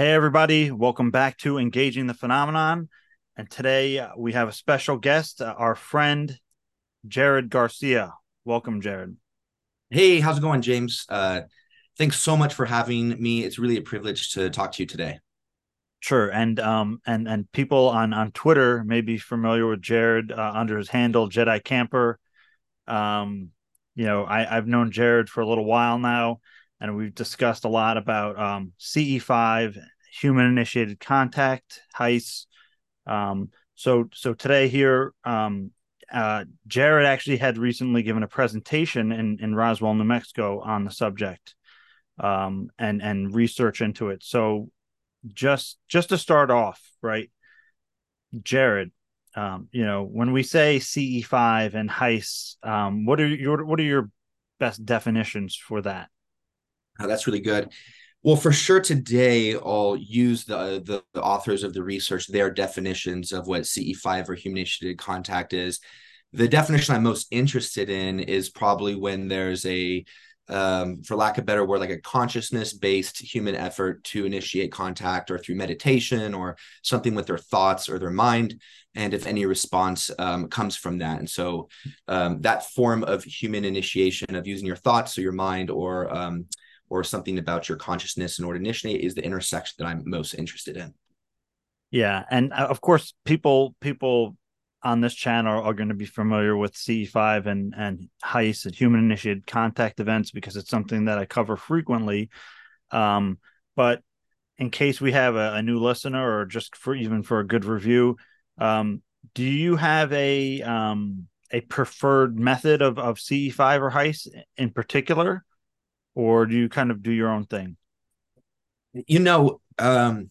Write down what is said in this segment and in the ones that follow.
Hey, everybody, welcome back to Engaging the Phenomenon. And today uh, we have a special guest, uh, our friend Jared Garcia. Welcome, Jared. Hey, how's it going, James? Uh, thanks so much for having me. It's really a privilege to talk to you today. Sure, and um, and and people on on Twitter may be familiar with Jared uh, under his handle Jedi Camper. Um, you know, I, I've known Jared for a little while now and we've discussed a lot about um, CE5, human initiated contact, HICEs. Um, so, so today here, um, uh, Jared actually had recently given a presentation in, in Roswell, New Mexico on the subject um, and, and research into it. So just, just to start off, right, Jared, um, you know, when we say CE5 and HICEs, um, what are your, what are your best definitions for that? Oh, that's really good. Well, for sure, today I'll use the, the, the authors of the research their definitions of what CE5 or human initiated contact is. The definition I'm most interested in is probably when there's a um, for lack of better word, like a consciousness based human effort to initiate contact or through meditation or something with their thoughts or their mind. And if any response um, comes from that. And so um, that form of human initiation of using your thoughts or your mind or um, or something about your consciousness and order to is the intersection that I'm most interested in. Yeah, and uh, of course, people people on this channel are going to be familiar with CE5 and and HICE and human initiated contact events because it's something that I cover frequently. Um, but in case we have a, a, new listener or just for even for a good review, um, do you have a um, a preferred method of of CE5 or HICE in particular? Or do you kind of do your own thing? You know, um,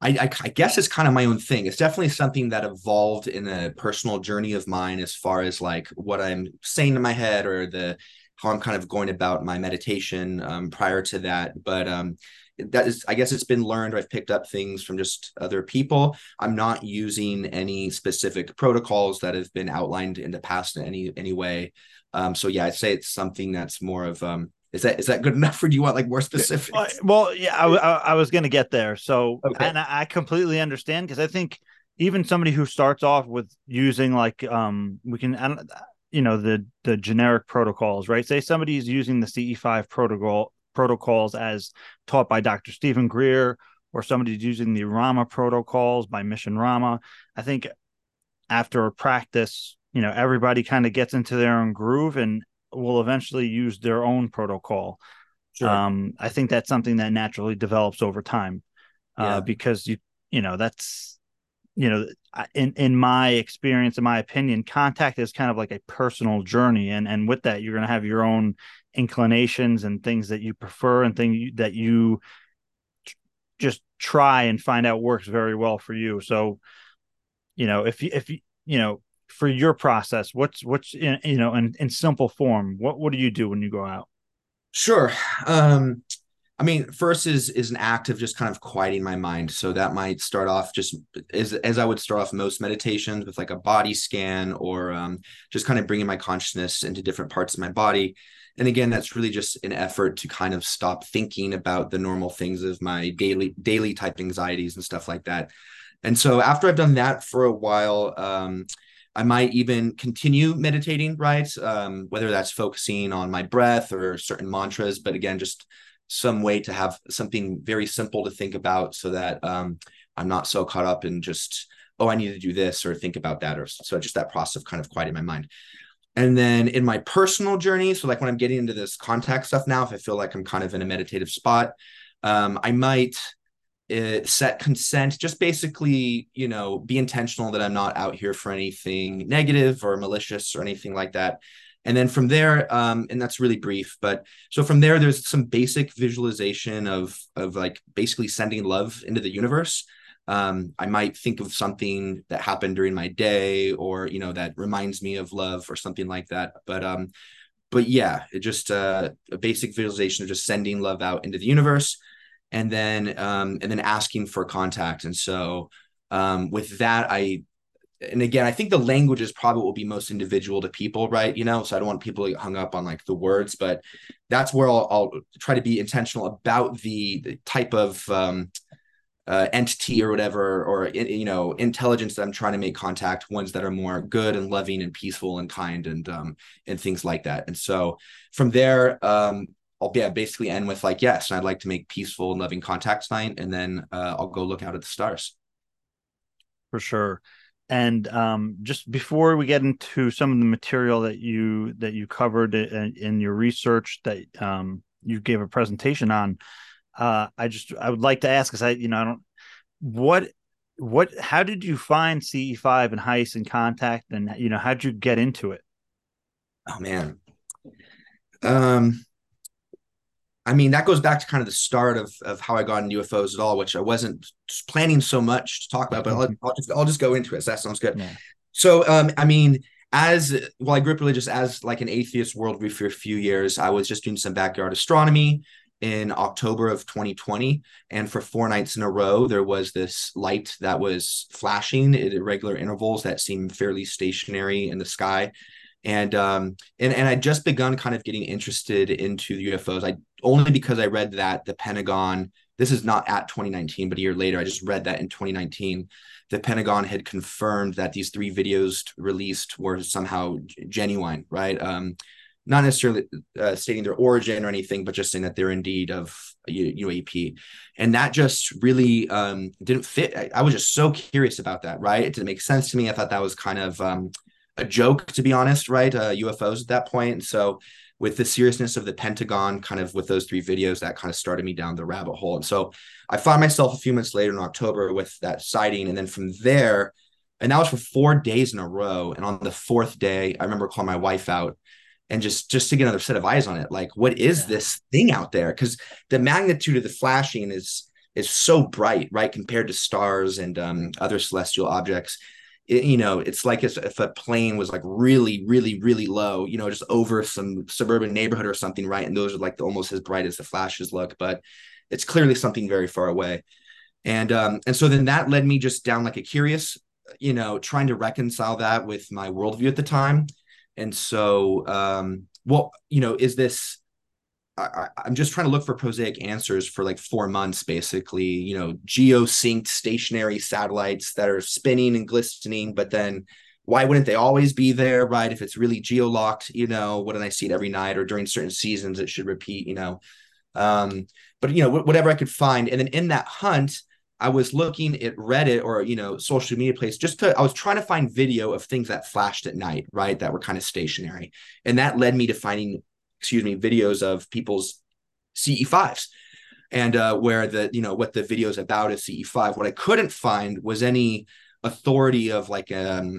I, I, I, guess it's kind of my own thing. It's definitely something that evolved in a personal journey of mine, as far as like what I'm saying in my head or the how I'm kind of going about my meditation um, prior to that. But um, that is, I guess, it's been learned. Or I've picked up things from just other people. I'm not using any specific protocols that have been outlined in the past in any any way. Um, so yeah, I'd say it's something that's more of um, is that is that good enough, or do you want like more specific? Well, yeah, I, I, I was going to get there. So, okay. and I, I completely understand because I think even somebody who starts off with using like um, we can, you know, the the generic protocols, right? Say somebody's using the CE5 protocol protocols as taught by Dr. Steven Greer, or somebody's using the Rama protocols by Mission Rama. I think after a practice, you know, everybody kind of gets into their own groove and will eventually use their own protocol. Sure. Um, I think that's something that naturally develops over time, uh, because you you know that's you know in in my experience, in my opinion, contact is kind of like a personal journey, and and with that, you're going to have your own inclinations and things that you prefer and things that you just try and find out works very well for you. So, you know, if you if you you know for your process what's what's in, you know in, in simple form what what do you do when you go out? Sure. Um i mean first is is an act of just kind of quieting my mind. So that might start off just as as i would start off most meditations with like a body scan or um, just kind of bringing my consciousness into different parts of my body. And again that's really just an effort to kind of stop thinking about the normal things of my daily daily type anxieties and stuff like that. And so after i've done that for a while um, I might even continue meditating, right? Um, whether that's focusing on my breath or certain mantras, but again, just some way to have something very simple to think about so that um, I'm not so caught up in just, oh, I need to do this or think about that. Or so just that process of kind of quieting my mind. And then in my personal journey, so like when I'm getting into this contact stuff now, if I feel like I'm kind of in a meditative spot, um, I might set consent just basically you know be intentional that i'm not out here for anything negative or malicious or anything like that. And then from there um, and that's really brief but so from there there's some basic visualization of of like basically sending love into the universe. Um, i might think of something that happened during my day or you know that reminds me of love or something like that. But um but yeah it just uh, a basic visualization of just sending love out into the universe and then um, and then asking for contact. And so um, with that, I and again, I think the language is probably what will be most individual to people, right? You know, so I don't want people to get hung up on like the words, but that's where I'll, I'll try to be intentional about the, the type of um, uh, entity or whatever, or you know, intelligence that I'm trying to make contact, ones that are more good and loving and peaceful and kind and um, and things like that. And so from there, um, I'll yeah, basically end with like, yes, I'd like to make peaceful and loving contact tonight, and then uh, I'll go look out at the stars. For sure. And um, just before we get into some of the material that you that you covered in, in your research that um, you gave a presentation on, uh, I just I would like to ask because I you know I don't what what how did you find CE5 and HICE in contact and you know how did you get into it? Oh man, um, I mean that goes back to kind of the start of of how I got into UFOs at all, which I wasn't planning so much to talk about, but I'll, I'll just I'll just go into it. So that sounds good. Yeah. So um, I mean as well, I grew up religious as like an atheist worldview for a few years. I was just doing some backyard astronomy in October of 2020. And for four nights in a row, there was this light that was flashing at irregular intervals that seemed fairly stationary in the sky. And um and, and I just begun kind of getting interested into the UFOs. I only because I read that the Pentagon, this is not at 2019, but a year later, I just read that in 2019, the Pentagon had confirmed that these three videos released were somehow genuine, right? Um, not necessarily uh, stating their origin or anything, but just saying that they're indeed of UAP. And that just really um, didn't fit. I, I, was just so curious about that, right? It didn't make sense to me. I thought that was kind of um, a joke, to be honest, right? Uh, UFOs at that point. And so, with the seriousness of the Pentagon, kind of with those three videos, that kind of started me down the rabbit hole. And so, I found myself a few months later in October with that sighting. And then from there, and that was for four days in a row. And on the fourth day, I remember calling my wife out and just just to get another set of eyes on it like what is yeah. this thing out there because the magnitude of the flashing is is so bright right compared to stars and um, other celestial objects it, you know it's like if, a plane was like really really really low you know just over some suburban neighborhood or something right and those are like the, almost as bright as the flashes look but it's clearly something very far away and um and so then that led me just down like a curious you know trying to reconcile that with my worldview at the time and so, um, what you know is this? I, am just trying to look for prosaic answers for like four months, basically. You know, geo-synced stationary satellites that are spinning and glistening, but then why wouldn't they always be there, right? If it's really geo-locked, you know, wouldn't I see it every night or during certain seasons? It should repeat, you know. Um, but you know, whatever I could find, and then in that hunt, I was looking at Reddit or you know social media place just to I was trying to find video of things that flashed at night, right? That were kind of stationary, and that led me to finding, excuse me, videos of people's CE5s, and uh, where the you know what the video is about is CE5. What I couldn't find was any authority of like um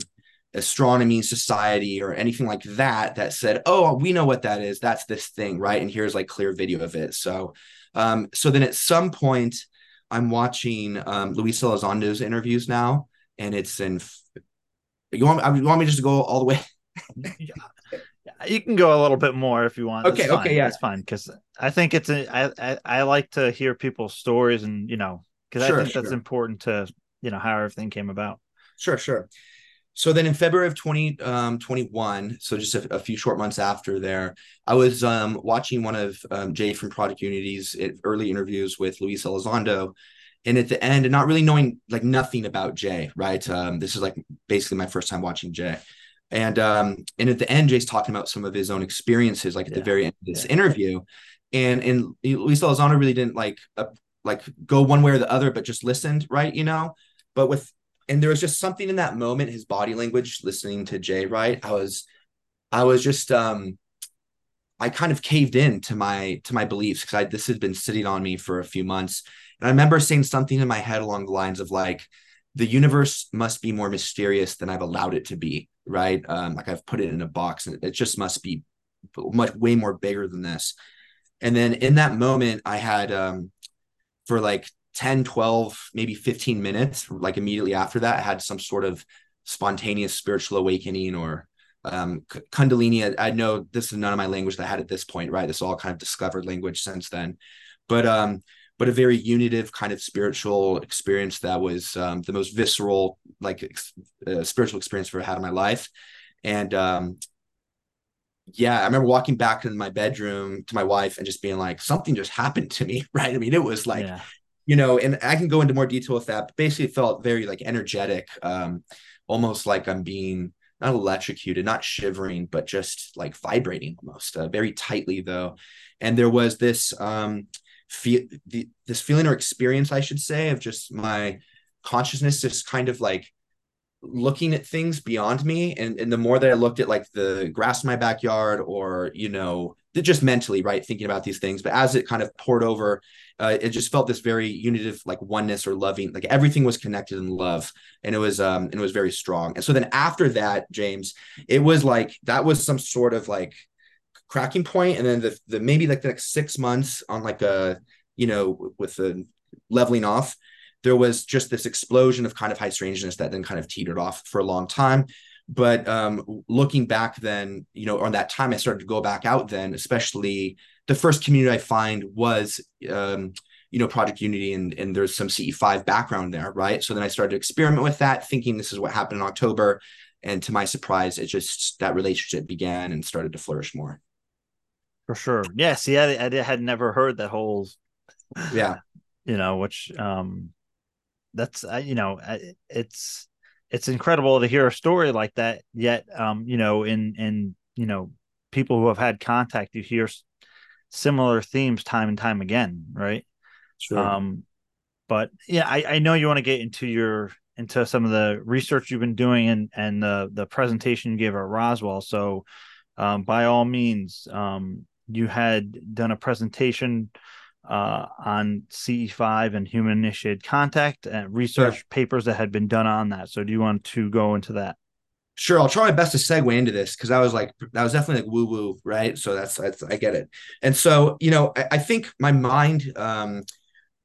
astronomy society or anything like that that said oh we know what that is that's this thing right and here's like clear video of it so um so then at some point I'm watching um, Luis Elizondo's interviews now, and it's in. You want me? you want me just to go all the way? yeah. You can go a little bit more if you want. Okay, okay, yeah, it's fine because I think it's a, I, I I like to hear people's stories and you know because sure, I think sure. that's important to you know how everything came about. Sure, sure. So then in February of 2021, um, so just a, a, few short months after there, I was um, watching one of um, Jay from Project Unity's early interviews with Luis Elizondo. And at the end, and not really knowing like nothing about Jay, right? Um, this is like basically my first time watching Jay. And um, and at the end, Jay's talking about some of his own experiences, like at yeah. the very end of this yeah. interview. And and Luis Elizondo really didn't like uh, like go one way or the other, but just listened, right? You know, but with and there was just something in that moment, his body language, listening to Jay, right? I was, I was just, um, I kind of caved in to my to my beliefs because I this had been sitting on me for a few months, and I remember saying something in my head along the lines of like, the universe must be more mysterious than I've allowed it to be, right? Um, like I've put it in a box, and it just must be much way more bigger than this. And then in that moment, I had um, for like 10, 12, maybe 15 minutes, like immediately after that, I had some sort of spontaneous spiritual awakening or um, Kundalini. I, I, know this is none of my language that I had at this point, right? This all kind of discovered language since then. But, um, but a very unitive kind of spiritual experience that was um, the most visceral, like ex- uh, spiritual experience I've ever had in my life. And um, yeah, I remember walking back in my bedroom to my wife and just being like, something just happened to me, right? I mean, it was like, yeah you know, and I can go into more detail with that. But basically, it felt very like energetic, um, almost like I'm being not electrocuted, not shivering, but just like vibrating almost, uh, very tightly though. And there was this um, feel, the, this feeling or experience, I should say, of just my consciousness just kind of like looking at things beyond me. And, and the more that i looked at like the grass in my backyard or you know just mentally right thinking about these things. But as it kind of poured over uh, it just felt this very unitive like oneness or loving like everything was connected in love. And it was um and it was very strong. And so then after that james it was like that was some sort of like cracking point and then the, the maybe like the next six months on like a you know with the leveling off there was just this explosion of kind of high strangeness that then kind of teetered off for a long time. But um, looking back then, you know, on that time, I started to go back out then, especially the first community I find was, um, you know, Project Unity and, and there's some CE5 background there, right? So then I started to experiment with that, thinking this is what happened in October. And to my surprise, it just that relationship began and started to flourish more. For sure. Yes. Yeah. See, I, I had never heard that whole, yeah, you know, which, um, that's I, you know it's it's incredible to hear a story like that yet um you know in in you know people who have had contact you hear similar themes time and time again right sure. um but yeah i i know you want to get into your into some of the research you've been doing and and the the presentation you gave at roswell so um by all means um you had done a presentation uh, on CE5 and human initiated contact and research yeah. papers that had been done on that. So, do you want to go into that? Sure, I'll try my best to segue into this because I was like, that was definitely like woo woo, right? So that's, that's I get it. And so, you know, I, I think my mind um,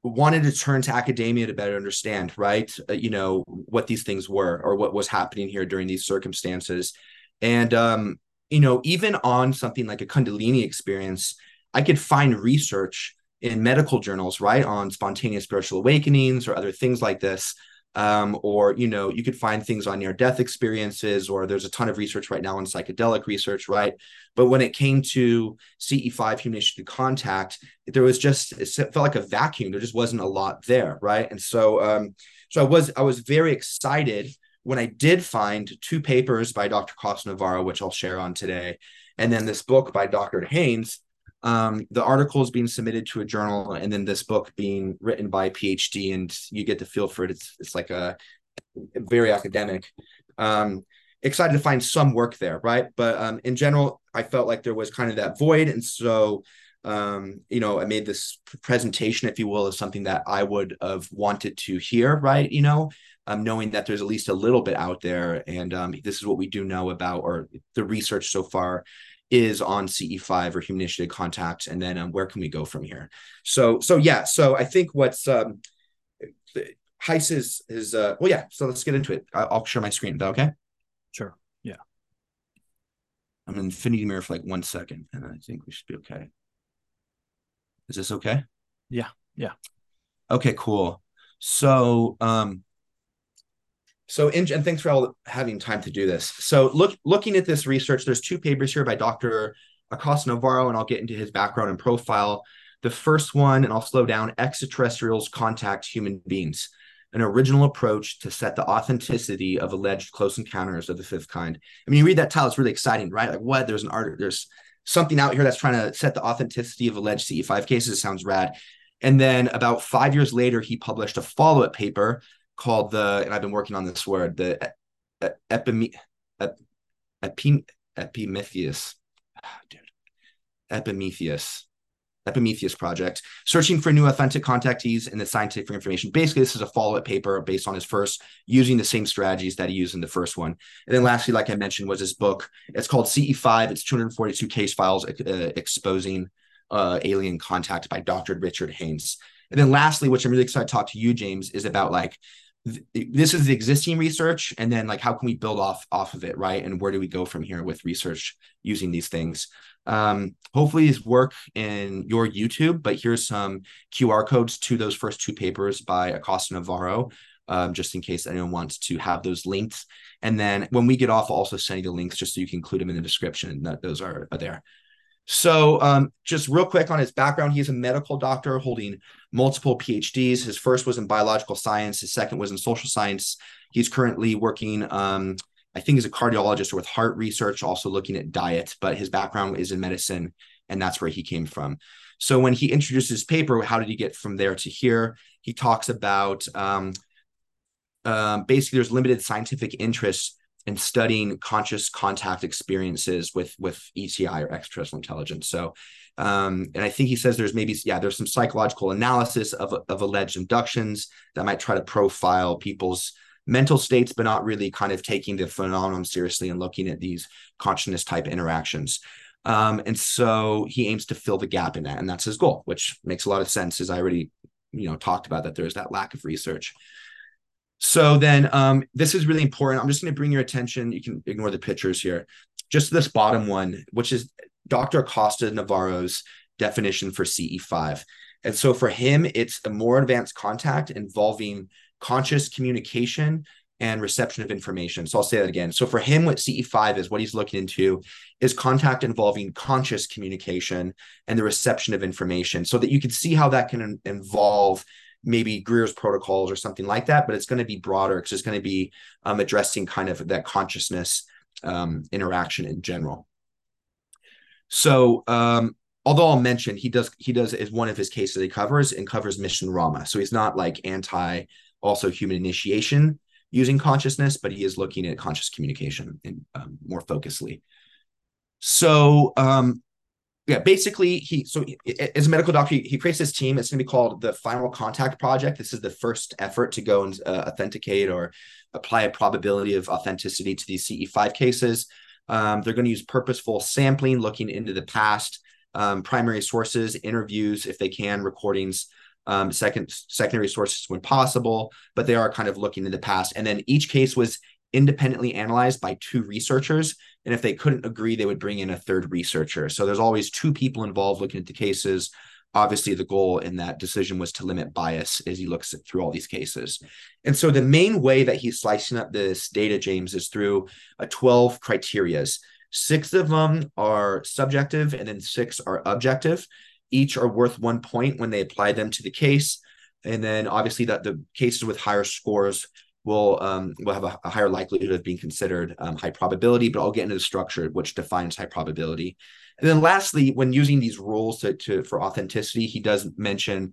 wanted to turn to academia to better understand, right? Uh, you know, what these things were or what was happening here during these circumstances. And, um, you know, even on something like a Kundalini experience, I could find research in medical journals, right, on spontaneous spiritual awakenings or other things like this. Um, or you know, you could find things on near-death experiences, or there's a ton of research right now on psychedelic research, right? But when it came to CE5 human contact, there was just it felt like a vacuum. There just wasn't a lot there, right? And so, um, so I was I was very excited when I did find two papers by Dr. Acosta Navarro, which I'll share on today, and then this book by Dr. Haines um, the articles being submitted to a journal and then this book being written by a PhD and you get the feel for it. It's it's like a very academic. Um, excited to find some work there, right? But um, in general, I felt like there was kind of that void, and so um, you know, I made this presentation, if you will, of something that I would have wanted to hear, right? You know, um, knowing that there's at least a little bit out there, and um, this is what we do know about, or the research so far is on CE5 or human initiated contact, and then um, where can we go from here? So, so yeah, so I think what's um, Heis is is uh, well, yeah. So let's get into it. I'll share my screen. Is that okay? Sure. Yeah. I'm in Infinity Mirror for like one second, and I think we should be okay. Is this okay? Yeah. Yeah. Okay. Cool. So, um, so, in, and thanks for all having time to do this. So, look, looking at this research, there's two papers here by Dr. Acosta Navarro, and I'll get into his background and profile. The first one, and I'll slow down: extraterrestrials contact human beings, an original approach to set the authenticity of alleged close encounters of the fifth kind. I mean, you read that title; it's really exciting, right? Like, what? There's an art. There's something out here that's trying to set the authenticity of alleged CE5 cases. It sounds rad. And then about five years later, he published a follow-up paper called the, and I've been working on this word, the epim, epimetheus, ah, dude, epimetheus, Epimetheus project, searching for new authentic contactees in the scientific information. Basically, this is a follow-up paper based on his first, using the same strategies that he used in the first one. And then lastly, like I mentioned, was his book. It's called CE5. It's 242 case files uh, exposing uh, alien contact by Dr. Richard Haines. And then lastly, which I'm really excited to talk to you, James, is about like this is the existing research and then like how can we build off off of it right and where do we go from here with research using these things um, hopefully these work in your youtube but here's some qr codes to those first two papers by acosta navarro um, just in case anyone wants to have those links and then when we get off I'll also send you the links just so you can include them in the description that those are, are there So, um, just real quick on his background, he's a medical doctor holding multiple PhDs. His first was in biological science, his second was in social science. He's currently working, um, I think, as a cardiologist with heart research, also looking at diet, but his background is in medicine, and that's where he came from. So, when he introduced his paper, how did he get from there to here? He talks about um, uh, basically there's limited scientific interest in studying conscious contact experiences with with ETI or extraterrestrial intelligence. So, um, and I think he says there's maybe yeah there's some psychological analysis of of alleged inductions that might try to profile people's mental states, but not really kind of taking the phenomenon seriously and looking at these consciousness type interactions. Um, and so he aims to fill the gap in that, and that's his goal, which makes a lot of sense, as I already you know talked about that there's that lack of research. So then um, this is really important. I'm just going to bring your attention. You can ignore the pictures here. Just this bottom one, which is Dr. Acosta Navarro's definition for CE5. And so for him, it's a more advanced contact involving conscious communication and reception of information. So I'll say that again. So for him, what CE5 is, what he's looking into is contact involving conscious communication and the reception of information so that you can see how that can involve maybe Greer's protocols or something like that, but it's going to be broader because it's going to be um, addressing kind of that consciousness um, interaction in general. So, um, although I'll mention he does he does is one of his cases he covers and covers mission Rama, so he's not like anti also human initiation using consciousness, but he is looking at conscious communication in um, more focusedly. So, um, yeah, basically he so as a medical doctor, he, he, creates this team. It's going to be called the Final Contact Project. This is the first effort to go and uh, authenticate or apply a probability of authenticity to these CE5 cases. Um, they're going to use purposeful sampling, looking into the past, um, primary sources, interviews if they can, recordings, um, second secondary sources when possible. But they are kind of looking in the past. And then each case was independently analyzed by two researchers. And if they couldn't agree, they would bring in a third researcher. So there's always two people involved looking at the cases. Obviously, the goal in that decision was to limit bias as he looks through all these cases. And so the main way that he's slicing up this data, James, is through a 12 criterias. Six of them are subjective and then six are objective. Each are worth one point when they apply them to the case. And then obviously that the cases with higher scores will um, will have a, a, higher likelihood of being considered um, high probability. But I'll get into the structure which defines high probability. And then lastly, when using these rules to, to for authenticity, he does mention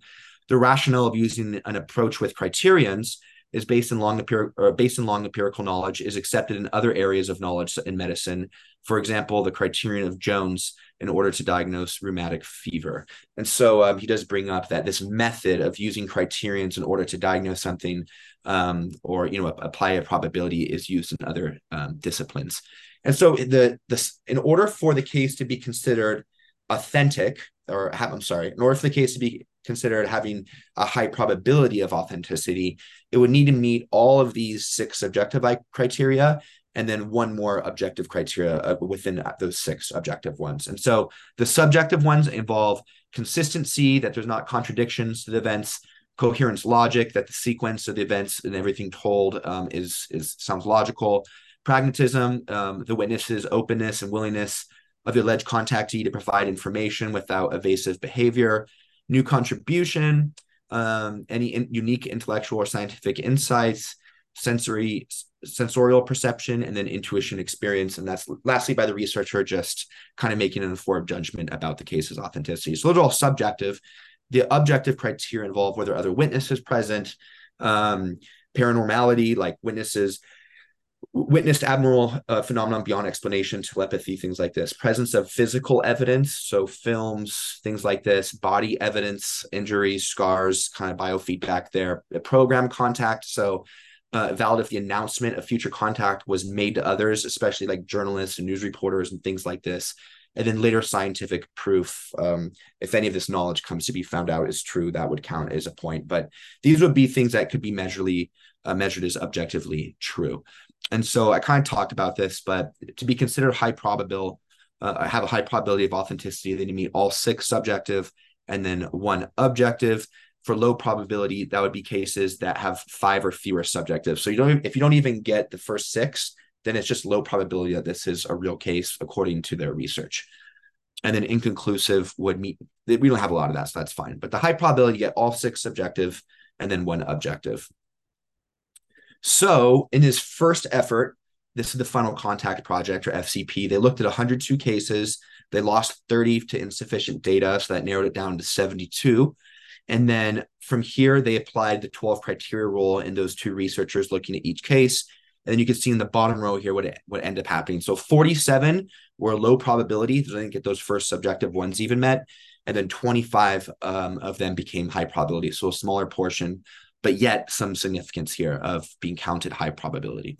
the rationale of using an approach with criterions is based in long empirical based in long empirical knowledge is accepted in other areas of knowledge in medicine. For example, the criterion of Jones in order to diagnose rheumatic fever. And so um, he does bring up that this method of using criterions in order to diagnose something um, or you know apply a probability is used in other um, disciplines. And so the this in order for the case to be considered authentic or I'm sorry, in order for the case to be considered having a high probability of authenticity, it would need to meet all of these six subjective criteria and then one more objective criteria uh, within those six objective ones. And so the subjective ones involve consistency, that there's not contradictions to the events, coherence logic, that the sequence of the events and everything told um, is is sounds logical, pragmatism, um, the witness's openness and willingness of the alleged contactee to provide information without evasive behavior, new contribution, um, any in, unique intellectual or scientific insights, sensory sensorial perception, and then intuition experience. And that's lastly by the researcher just kind of making an informed judgment about the case's authenticity. So those are all subjective. The objective criteria involve whether other witnesses present, um, paranormality, like witnesses witnessed abnormal uh, phenomenon beyond explanation, telepathy, things like this, presence of physical evidence, so films, things like this, body evidence, injuries, scars, kind of biofeedback there, program contact, so uh, valid if the announcement of future contact was made to others, especially like journalists and news reporters and things like this. And then later scientific proof, um, if any of this knowledge comes to be found out is true, that would count as a point. But these would be things that could be measurably uh, measured as objectively true. And so I kind of talked about this, but to be considered high probable, uh, have a high probability of authenticity, they need to meet all six subjective and then one objective. For low probability, that would be cases that have five or fewer subjective. So you don't if you don't even get the first six, then it's just low probability that this is a real case according to their research. and then inconclusive would meet. We don't have a lot of that, so that's fine. But the high probability you get all six subjective and then one objective. So in his first effort, this is the Final Contact Project or FCP. They looked at 102 cases. They lost 30 to insufficient data, so that narrowed it down to 72. And then from here, they applied the 12 criteria rule in those two researchers looking at each case. And then you can see in the bottom row here what, what ended up happening. So 47 were low probability. They didn't get those first subjective ones even met. And then 25 um, of them became high probability. So a smaller portion, but yet some significance here of being counted high probability.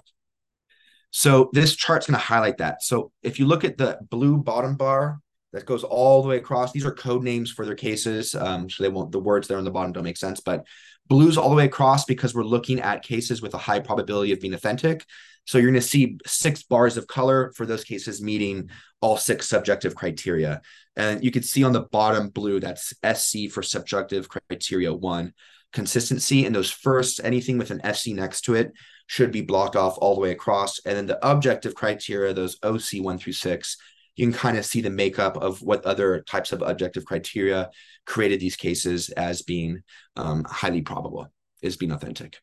So this chart's going to highlight that. So if you look at the blue bottom bar that goes all the way across, these are code names for their cases. Um, so they won't, the words there on the bottom don't make sense, but Blues all the way across because we're looking at cases with a high probability of being authentic. So you're going to see six bars of color for those cases meeting all six subjective criteria. And you can see on the bottom blue, that's SC for subjective criteria one. Consistency and those first, anything with an SC next to it should be blocked off all the way across. And then the objective criteria, those OC one through six, you can kind of see the makeup of what other types of objective criteria created these cases as being um, highly probable, as being authentic.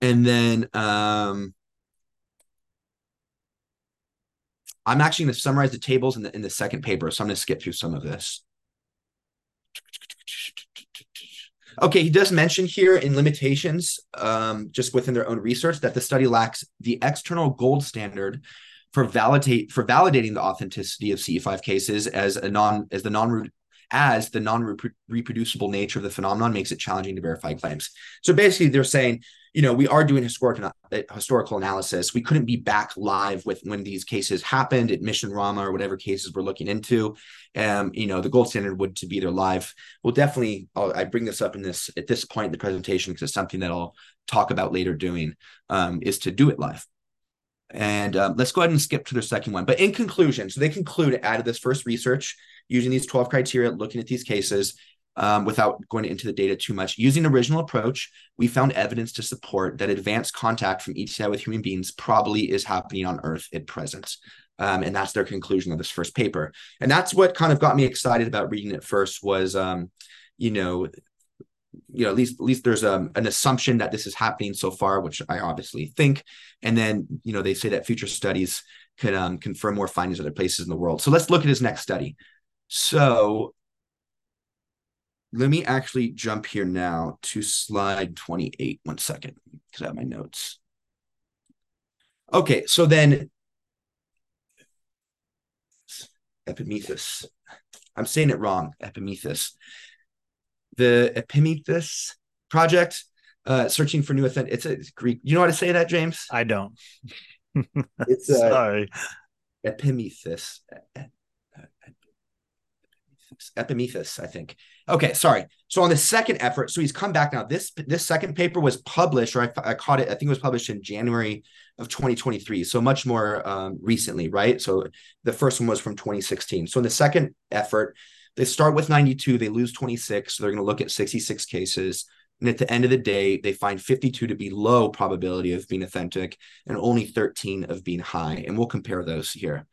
And then um, I'm actually going to summarize the tables in the in the second paper, so I'm going to skip through some of this. Okay, he does mention here in limitations, um, just within their own research, that the study lacks the external gold standard for validate for validating the authenticity of CE5 cases as a non as the non as the non-reproducible nature of the phenomenon makes it challenging to verify claims. So basically, they're saying, you know, we are doing historical uh, historical analysis. We couldn't be back live with when these cases happened at Mission Rama or whatever cases we're looking into. Um, you know, the gold standard would to be there live. We'll definitely. I'll, I bring this up in this at this point in the presentation because it's something that I'll talk about later. Doing um, is to do it live. And um, let's go ahead and skip to the second one. But in conclusion, so they conclude out of this first research using these 12 criteria, looking at these cases um, without going into the data too much. Using the original approach, we found evidence to support that advanced contact from ETI with human beings probably is happening on Earth at present. Um, and that's their conclusion of this first paper. And that's what kind of got me excited about reading it first was, um, you know, you know at least at least there's um, an assumption that this is happening so far which i obviously think and then you know they say that future studies could um, confirm more findings other places in the world so let's look at his next study so let me actually jump here now to slide 28 one second because i have my notes okay so then epimetheus i'm saying it wrong epimetheus the Epimetheus project, uh, searching for new authentic. It's a Greek. You know how to say that, James? I don't. it's uh, sorry. Epimetheus. Epimetheus, I think. Okay, sorry. So on the second effort, so he's come back now. This this second paper was published, or I, I caught it. I think it was published in January of 2023, so much more um, recently, right? So the first one was from 2016. So in the second effort, they start with 92, they lose 26. So they're going to look at 66 cases. And at the end of the day, they find 52 to be low probability of being authentic and only 13 of being high. And we'll compare those here.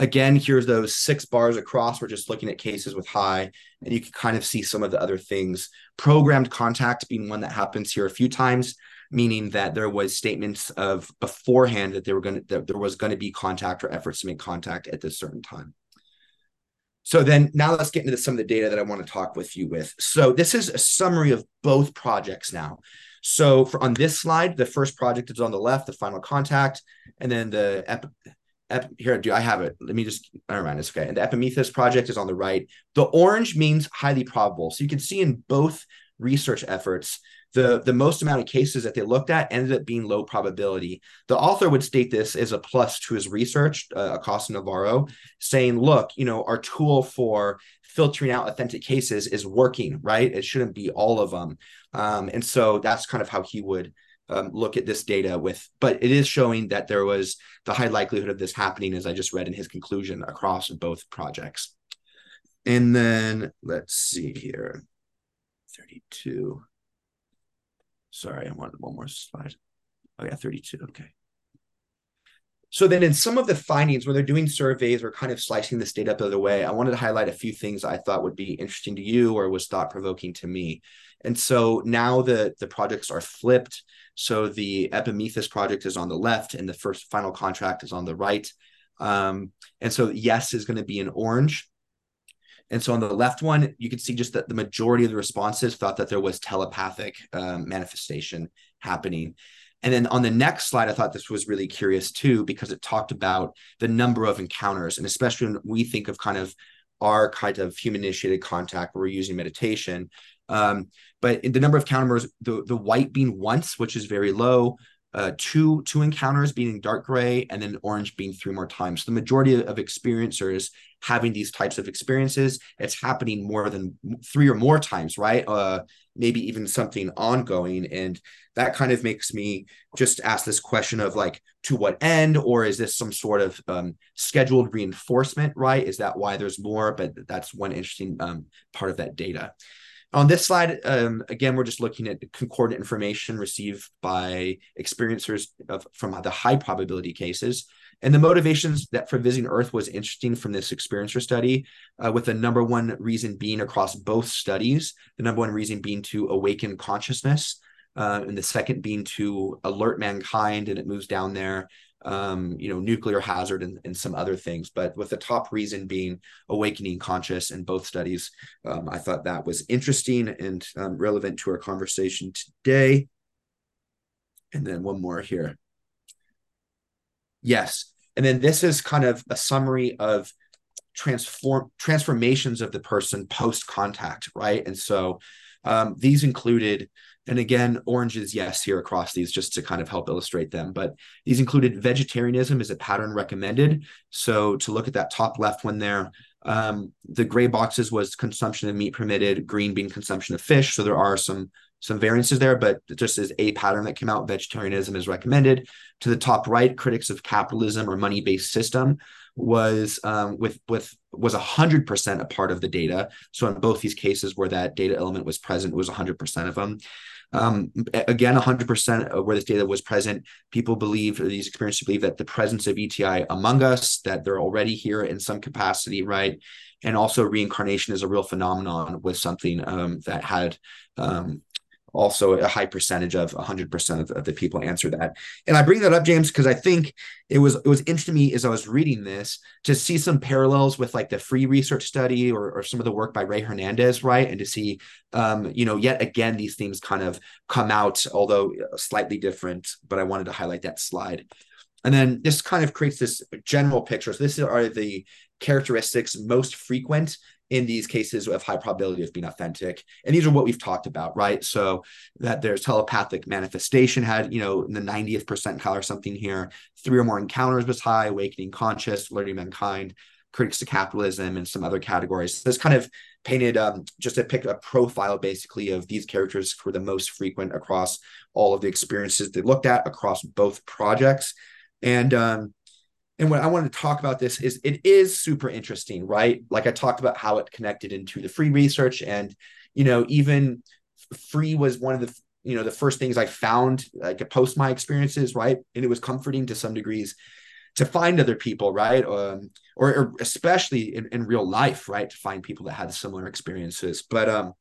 Again, here's those six bars across. We're just looking at cases with high, and you can kind of see some of the other things. Programmed contact being one that happens here a few times, meaning that there was statements of beforehand that they were going to there was going to be contact or efforts to make contact at this certain time. So then now let's get into some of the data that I want to talk with you with. So this is a summary of both projects now. So for on this slide, the first project is on the left, the final contact, and then the ep, ep, here do I have it? Let me just never mind. It's okay. And the Epimetheus project is on the right. The orange means highly probable. So you can see in both research efforts the the most amount of cases that they looked at ended up being low probability. The author would state this as a plus to his research, uh, Acosta Navarro, saying, "Look, you know, our tool for filtering out authentic cases is working, right? It shouldn't be all of them." Um, and so that's kind of how he would um, look at this data with, but it is showing that there was the high likelihood of this happening, as I just read in his conclusion across both projects. And then let's see here 32. Sorry, I want one more slide. Oh yeah, 32. Okay. So then in some of the findings when they're doing surveys or kind of slicing this data up the other way i wanted to highlight a few things i thought would be interesting to you or was thought provoking to me. And so now the the projects are flipped. So the epimetheus project is on the left and the first final contact is on the right. Um, and so yes is going to be in orange. And so on the left one, you can see just that the majority of the responses thought that there was telepathic um, manifestation happening. And then on the next slide, I thought this was really curious too, because it talked about the number of encounters. And especially when we think of kind of our kind of human initiated contact where we're using meditation. Um, but the number of encounters, the, the white being once, which is very low, uh, two two encounters being dark gray and then orange being three more times. The majority of experiencers having these types of experiences, it's happening more than three or more times, right? Uh, maybe even something ongoing, and that kind of makes me just ask this question of like, to what end, or is this some sort of um, scheduled reinforcement, right? Is that why there's more? But that's one interesting um, part of that data. On this slide, um, again, we're just looking at concordant information received by experiencers of, from the high probability cases. And the motivations that for visiting Earth was interesting from this experiencer study, uh, with the number one reason being across both studies, the number one reason being to awaken consciousness, uh, and the second being to alert mankind, and it moves down there um, you know, nuclear hazard and, and some other things. But with the top reason being awakening conscious in both studies, um, I thought that was interesting and um, relevant to our conversation today. And then one more here. Yes. And then this is kind of a summary of transform transformations of the person post contact, right? And so um, these included and again, oranges, yes, here across these just to kind of help illustrate them. But these included vegetarianism is a pattern recommended. So to look at that top left one there, um, the gray boxes was consumption of meat permitted, green being consumption of fish. So there are some some variances there, but just as a pattern that came out, vegetarianism is recommended. To the top right, critics of capitalism or money based system was um, with with was hundred percent a part of the data. So in both these cases where that data element was present, it was a hundred percent of them. Um, again, 100% of where this data was present, people believe, these experiences believe that the presence of ETI among us, that they're already here in some capacity, right? And also reincarnation is a real phenomenon with something um, that had um, also a high percentage of 100% of, of the people answer that. And i bring that up james because i think it was it was interesting to me as i was reading this to see some parallels with like the free research study or, or some of the work by rey hernandez right? And to see um, you know yet again these themes kind of come out although slightly different but i wanted to highlight that slide. And then this kind of creates this general picture. So this are the characteristics most frequent in these cases of high probability of being authentic. And these are what we've talked about, right? So that there's telepathic manifestation had, you know, in the 90th percentile or something here, three or more encounters was high, awakening conscious, learning mankind, critics to capitalism, and some other categories. So this kind of painted um, just to pick a profile basically of these characters were the most frequent across all of the experiences they looked at across both projects. And um, and what I wanted to talk about this is it is super interesting, right? Like I talked about how it connected into the free research, and you know, even free was one of the you know the first things I found like post my experiences, right? And it was comforting to some degrees to find other people, right? Um, or, or especially in, in real life, right? To find people that had similar experiences. But um,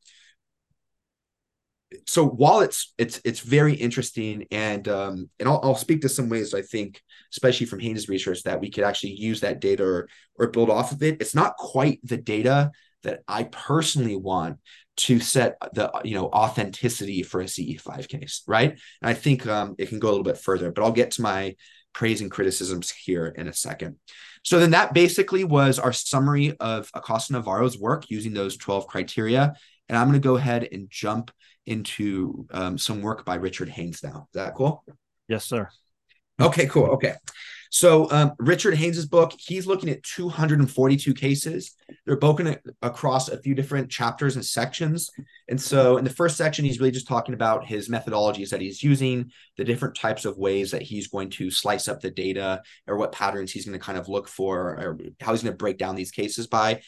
so while it's it's it's very interesting and um and I'll, I'll speak to some ways I think especially from Haines' research that we could actually use that data or or build off of it. It's not quite the data that I personally want to set the you know authenticity for a CE5 case right? And I think um it can go a little bit further but I'll get to my praise and criticisms here in a second. So then that basically was our summary of Acosta Navarro's work using those 12 criteria. And I'm going to go ahead and jump into um, some work by Richard Haines now. Is that cool? Yes, sir. Okay, cool. Okay. So um, Richard Haines's book, he's looking at 242 cases. They're broken across a few different chapters and sections. And so in the first section, he's really just talking about his methodologies that he's using, the different types of ways that he's going to slice up the data or what patterns he's going to kind of look for or how he's going to break down these cases by.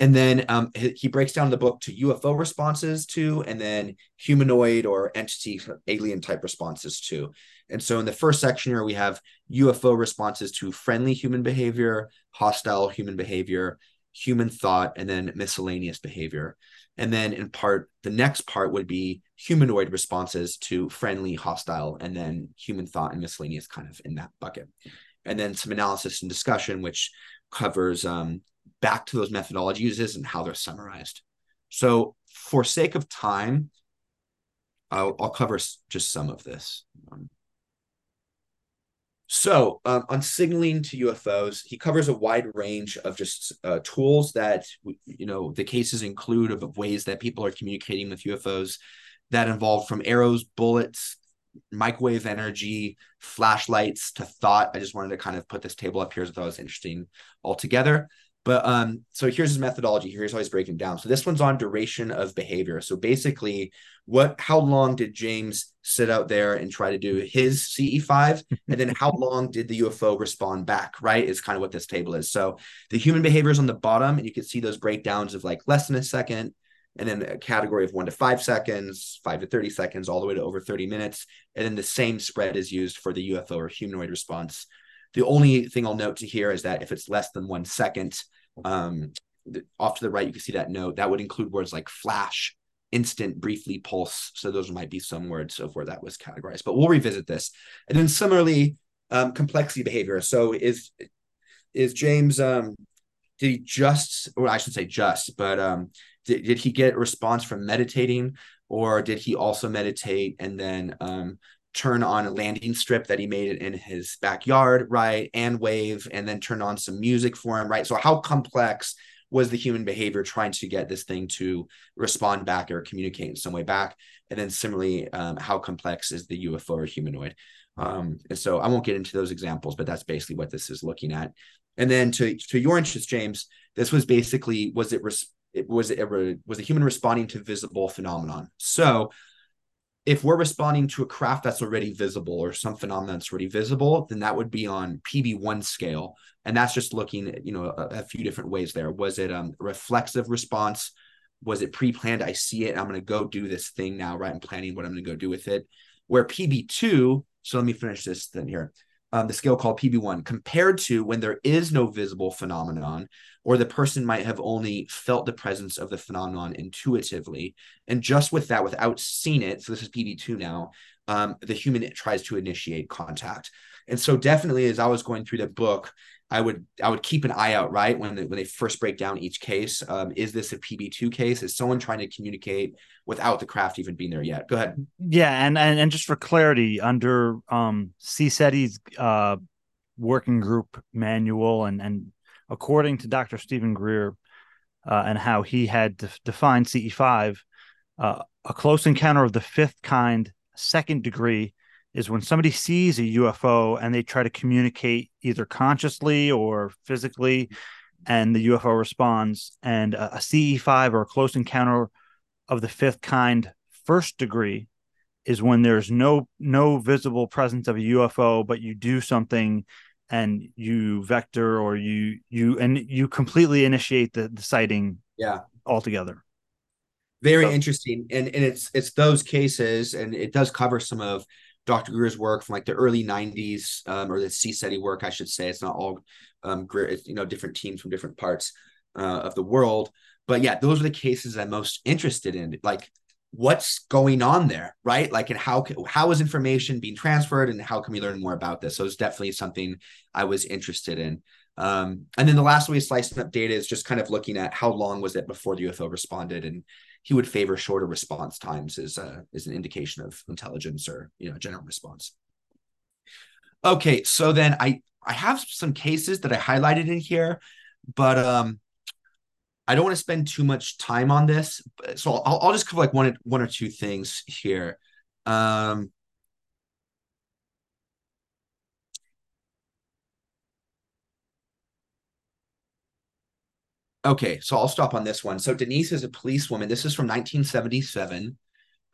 And then um, he breaks down the book to UFO responses to, and then humanoid or entity alien type responses to. And so in the first section here, we have UFO responses to friendly human behavior, hostile human behavior, human thought, and then miscellaneous behavior. And then in part, the next part would be humanoid responses to friendly, hostile, and then human thought and miscellaneous kind of in that bucket. And then some analysis and discussion, which covers um, back to those methodology uses and how they're summarized. So, for sake of time, I'll, I'll cover just some of this. Um, so, um, on signaling to UFOs, he covers a wide range of just uh, tools that, you know, the cases include of, ways that people are communicating with UFOs that involve from arrows, bullets, microwave energy, flashlights to thought. I just wanted to kind of put this table up here as I thought it was interesting altogether. But um, so here's his methodology. Here's how he's breaking down. So this one's on duration of behavior. So basically, what how long did James sit out there and try to do his CE5? and then how long did the UFO respond back? Right, is kind of what this table is. So the human behavior is on the bottom, and you can see those breakdowns of like less than a second, and then a category of one to five seconds, five to 30 seconds, all the way to over 30 minutes. And then the same spread is used for the UFO or humanoid response the only thing I'll note to here is that if it's less than one second, um, off to the right, you can see that note. That would include words like flash, instant, briefly, pulse. So those might be some words of where that was categorized. But we'll revisit this. And then similarly, um, complexity behavior. So is is James um, did he just, or I should say just, but um, did, did he get a response from meditating, or did he also meditate and then um, turn on a landing strip that he made in his backyard, right? And wave, and then turn on some music for him, right? So, how complex was the human behavior trying to get this thing to respond back or communicate in some way back? And then, similarly, um, how complex is the UFO or humanoid? Um, and so, I won't get into those examples, but that's basically what this is looking at. And then, to to your interest, James, this was basically was it res- it was it was a human responding to visible phenomenon. So if we're responding to a craft that's already visible or some phenomenon that's already visible, then that would be on PB1 scale. And that's just looking at, you know, a, a few different ways there. Was it um, reflexive response? Was it pre-planned? I see it. I'm going to go do this thing now, right? I'm planning what I'm going to go do with it. Where PB2, so let me finish this then here um, the scale called PB1, compared to when there is no visible phenomenon, or the person might have only felt the presence of the phenomenon intuitively. And just with that, without seeing it, so this is PB2 now, um, the human tries to initiate contact. And so, definitely, as I was going through the book, I would I would keep an eye out right when they, when they first break down each case. Um, is this a PB two case? Is someone trying to communicate without the craft even being there yet? Go ahead. Yeah, and and, and just for clarity, under um, CSETI's uh, working group manual, and and according to Dr. Steven Greer, uh, and how he had defined CE five, uh, a close encounter of the fifth kind, second degree is when somebody sees a UFO and they try to communicate either consciously or physically, and the UFO responds. And a, a CE5 or a close encounter of the fifth kind, first degree, is when there's no no visible presence of a UFO, but you do something and you vector or you you and you completely initiate the, the sighting yeah altogether very so. interesting and and it's it's those cases and it does cover some of Dr. Greer's work from like the early 90s, um, or the CSETI work, I should say. It's not all um, Greer, you know, different teams from different parts uh, of the world. But yeah, those are the cases I'm most interested in. Like, what's going on there, right? Like, and how how is information being transferred, and how can we learn more about this? So it's definitely something I was interested in. Um, and then the last way of slicing up data is just kind of looking at how long was it before the UFO responded, and he would favor shorter response times as a, as an indication of intelligence or you know general response. Okay, so then I I have some cases that I highlighted in here, but um, I don't want to spend too much time on this. So I'll, I'll just cover like one one or two things here. Um, Okay, so I'll stop on this one. So Denise is a policewoman. This is from 1977.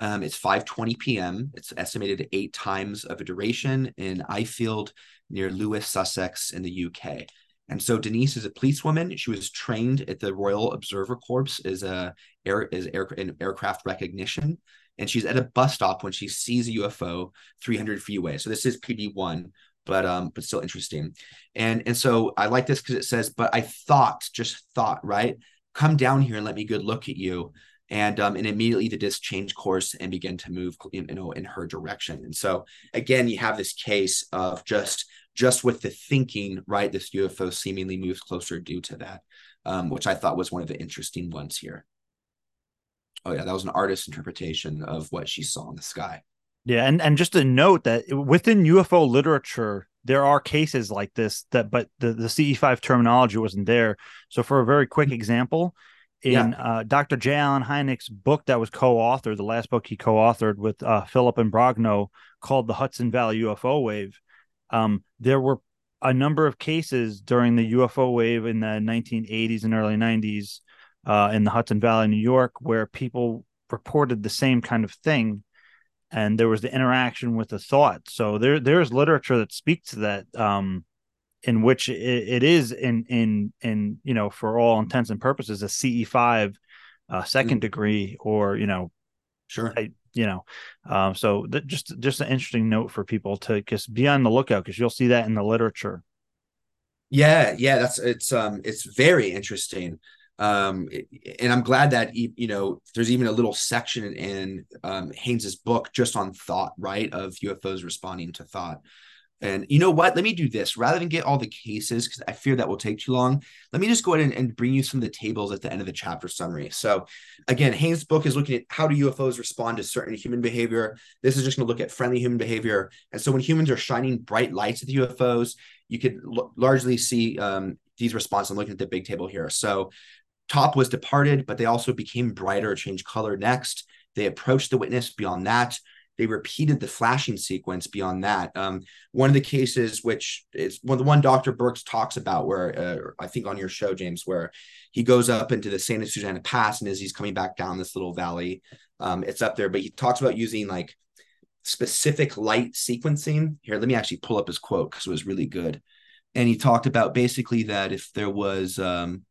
Um, it's 5:20 p.m. It's estimated eight times of a duration in Ifield near Lewes, Sussex, in the UK. And so Denise is a policewoman. She was trained at the Royal Observer Corps as a air as air in aircraft recognition. And she's at a bus stop when she sees a UFO 300 feet away. So this is PD one, but um, but still interesting. And and so I like this because it says, but I thought, just thought, right? Come down here and let me good look at you. And um, and immediately the disc changed course and began to move, you know, in her direction. And so again, you have this case of just just with the thinking, right, this UFO seemingly moves closer due to that, um, which I thought was one of the interesting ones here. Oh yeah, that was an artist's interpretation of what she saw in the sky. Yeah, and and just a note that within UFO literature, there are cases like this that, but the the CE5 terminology wasn't there. So for a very quick example, in yeah. uh, Dr. J. Allen Hynek's book that was co-authored, the last book he co-authored with uh, Philip Imbrogno, called "The Hudson Valley UFO Wave." Um, there were a number of cases during the UFO wave in the 1980s and early 90s uh, in the Hudson Valley, New York, where people reported the same kind of thing, and there was the interaction with the thought. So there, there's literature that speaks to that, um, in which it, it is in in in you know for all intents and purposes a CE five uh, second mm. degree or you know sure you know um, so th- just just an interesting note for people to just be on the lookout because you'll see that in the literature yeah yeah that's it's um it's very interesting um and i'm glad that you know there's even a little section in um Haines's book just on thought right of ufos responding to thought and you know what? Let me do this rather than get all the cases because I fear that will take too long. Let me just go ahead and, and, bring you some of the tables at the end of the chapter summary. So, again, Haines' book is looking at how do UFOs respond to certain human behavior. This is just going to look at friendly human behavior. And so, when humans are shining bright lights at the UFOs, you could l- largely see um, these responses. I'm looking at the big table here. So, top was departed, but they also became brighter, changed color next. They approached the witness beyond that they repeated the flashing sequence beyond that. Um, one of the cases, which is one the one Dr. Burkes talks about, where uh, I think on your show, James, where he goes up into the Santa Susana Pass, and as he's coming back down this little valley, um, it's up there. But he talks about using like specific light sequencing. Here, let me actually pull up his quote because it was really good. And he talked about basically that if there was um,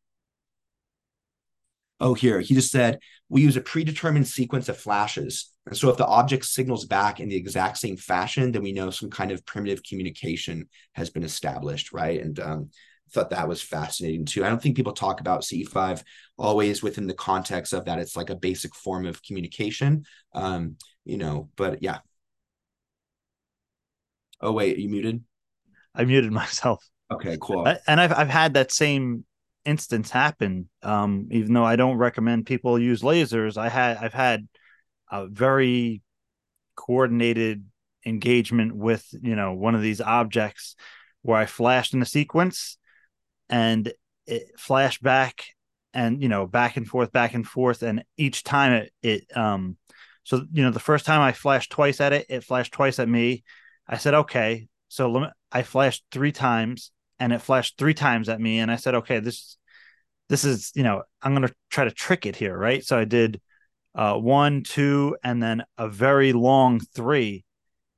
oh, here, he just said, we use a predetermined sequence of flashes. And so if the object signals back in the exact same fashion, then we know some kind of primitive communication has been established, right? And um, thought that was fascinating too. I don't think people talk about CE5 always within the context of that. It's like a basic form of communication, um, you know, but yeah. Oh, wait, you muted? I muted myself. Okay, cool. And I've, I've had that same instance happen. Um, even though I don't recommend people use lasers, I had I've had a very coordinated engagement with you know one of these objects where I flashed in a sequence and it flashed back and you know back and forth back and forth and each time it it um so you know the first time I flashed twice at it it flashed twice at me I said okay so let me, I flashed three times and it flashed three times at me and i said okay this this is you know i'm going to try to trick it here right? So i did uh, one two and then a very long three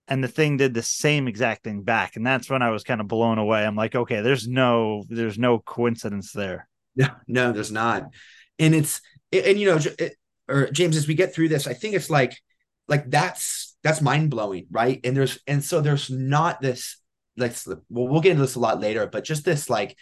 and the thing did the same exact thing back and that's when i was kind of blown away. I'm like okay there's no there's no coincidence there. No no there's not. And it's and you know it, or james as we get through this i think it's like like that's that's mind-blowing right? And there's and so there's not this like well, we'll get into this a lot later, but just this like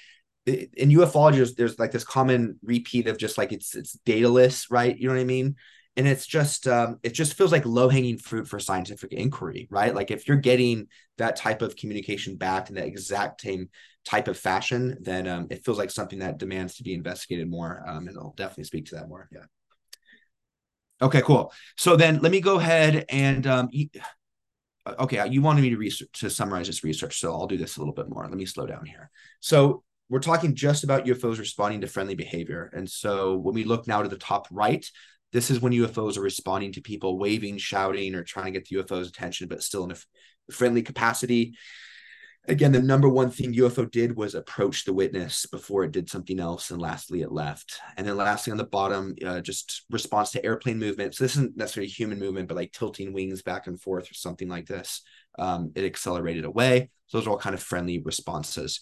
in ufology, there's, there's like this common repeat of just like it's it's dataless, right? You know what I mean? And it's just um, it just feels like low hanging fruit for scientific inquiry, right? Like if you're getting that type of communication back in that exact same type of fashion, then um, it feels like something that demands to be investigated more. Um, and I'll definitely speak to that more. Yeah. Okay, cool. So then let me go ahead and um, okay, you wanted me to research to summarize this research, so I'll do this a little bit more. Let me slow down here. So we're talking just about UFOs responding to friendly behavior. And so when we look now to the top right, this is when UFOs are responding to people waving, shouting, or trying to get the UFO's attention, but still in a friendly capacity again, the number one thing UFO did was approach the witness before it did something else, and lastly, it left. And then lastly, on the bottom, uh, just response to airplane movement. So this isn't necessarily human movement, but like tilting wings back and forth or something like this. Um, it accelerated away. So those are all kind of friendly responses.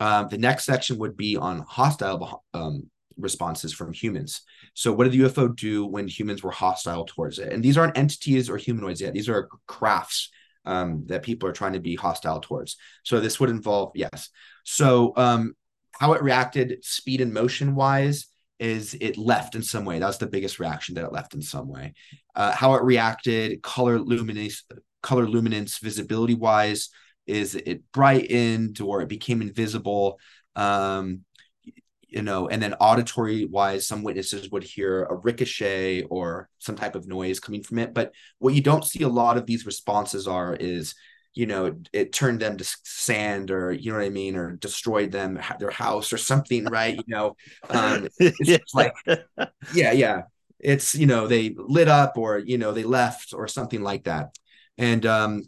Um, the next section would be on hostile um, responses from humans. So, what did the UFO do when humans were hostile towards it? And these aren't entities or humanoids yet; these are crafts um, that people are trying to be hostile towards. So, this would involve yes. So, um, how it reacted, speed and motion wise, is it left in some way. That was the biggest reaction that it left in some way. Uh, how it reacted, color luminance, color luminance, visibility wise, is it brightened or it became invisible. Um, you know, and then auditory wise, some witnesses would hear a ricochet or some type of noise coming from it. But what you don't see a lot of these responses are is, you know, it, it turned them to sand or, you know what I mean, or destroyed them, their house or something, right? You know, um, it's yeah. like, yeah, yeah. It's, you know, they lit up or, you know, they left or something like that. And, um,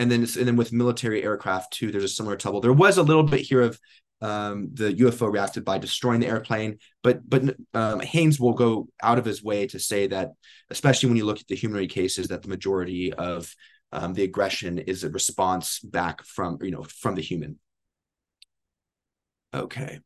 and then and then with military aircraft too, there's a similar trouble. There was a little bit here of um, the UFO reacted by destroying the airplane. But but um, Haines will go out of his way to say that, especially when you look at the humanoid cases, that the majority of um, the aggression is a response back from you know from the human. Okay.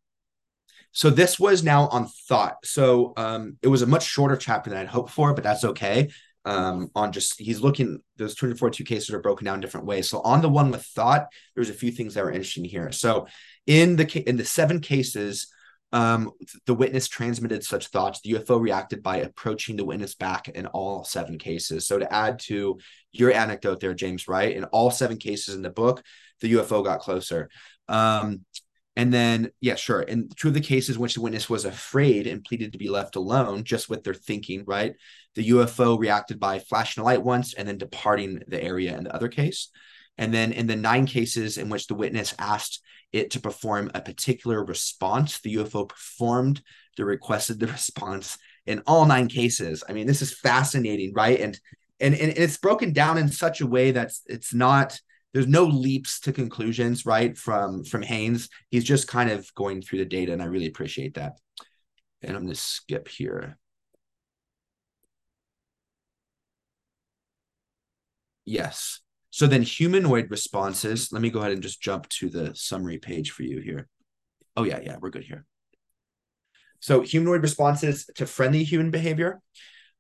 So this was now on thought. So um, it was a much shorter chapter than I'd hoped for, but that's okay. Um, on just he's looking those 242 cases are broken down different ways. So on the one with thought, there's a few things that were interesting here. So in the in the seven cases, um, the witness transmitted such thoughts. The UFO reacted by approaching the witness back in all seven cases. So to add to your anecdote there, James, right? In all seven cases in the book, the UFO got closer. Um, and then, yeah, sure. And two of the cases in which the witness was afraid and pleaded to be left alone, just with their thinking, right? The UFO reacted by flashing a light once and then departing the area in the other case. And then in the nine cases in which the witness asked it to perform a particular response, the UFO performed the requested the response in all nine cases. I mean, this is fascinating, right? And and, and it's broken down in such a way that it's not there's no leaps to conclusions, right? From from Haines. He's just kind of going through the data, and I really appreciate that. And I'm gonna skip here. Yes. So then humanoid responses, let me go ahead and just jump to the summary page for you here. Oh, yeah, yeah, we're good here. So humanoid responses to friendly human behavior.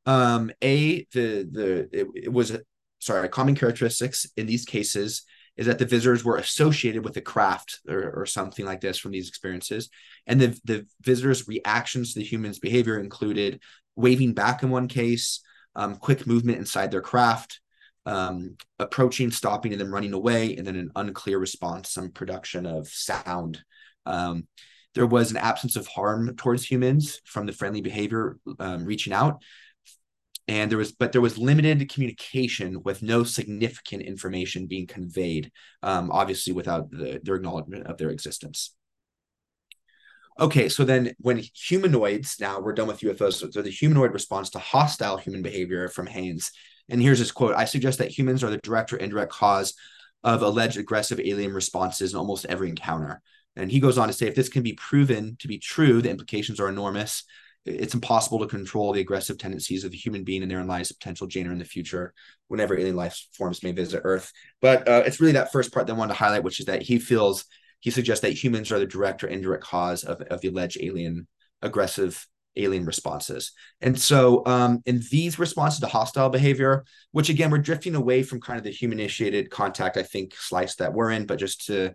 Um, a, the, the, it, it was, sorry, common characteristics in these cases is that the visitors were associated with a craft or, or something like this from these experiences. And the, the visitors' reactions to the human's behavior included waving back in one case, um, quick movement inside their craft, um, approaching, stopping, and then running away, and then an unclear response, some production of sound. Um, there was an absence of harm towards humans from the friendly behavior um, reaching out, and there was, but there was limited communication with no significant information being conveyed, um, obviously without the, their acknowledgement of their existence. Okay, so then when humanoids, now we're done with UFOs, so the humanoid response to hostile human behavior from Haines and here's his quote I suggest that humans are the direct or indirect cause of alleged aggressive alien responses in almost every encounter. And he goes on to say if this can be proven to be true, the implications are enormous. It's impossible to control the aggressive tendencies of the human being, and therein lies potential danger in the future whenever alien life forms may visit Earth. But uh, it's really that first part that I wanted to highlight, which is that he feels he suggests that humans are the direct or indirect cause of, of the alleged alien aggressive alien responses. And so, um, in these responses to hostile behavior, which again, we're drifting away from kind of the human initiated contact, I think, slice that we're in, but just to,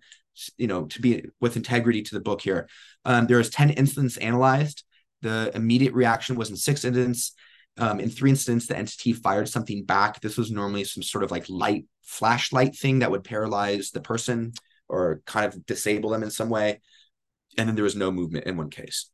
you know, to be with integrity to the book here, um, there was 10 incidents analyzed. The immediate reaction was in six incidents. Um, in three incidents, the entity fired something back. This was normally some sort of like light flashlight thing that would paralyze the person or kind of disable them in some way. And then there was no movement in one case.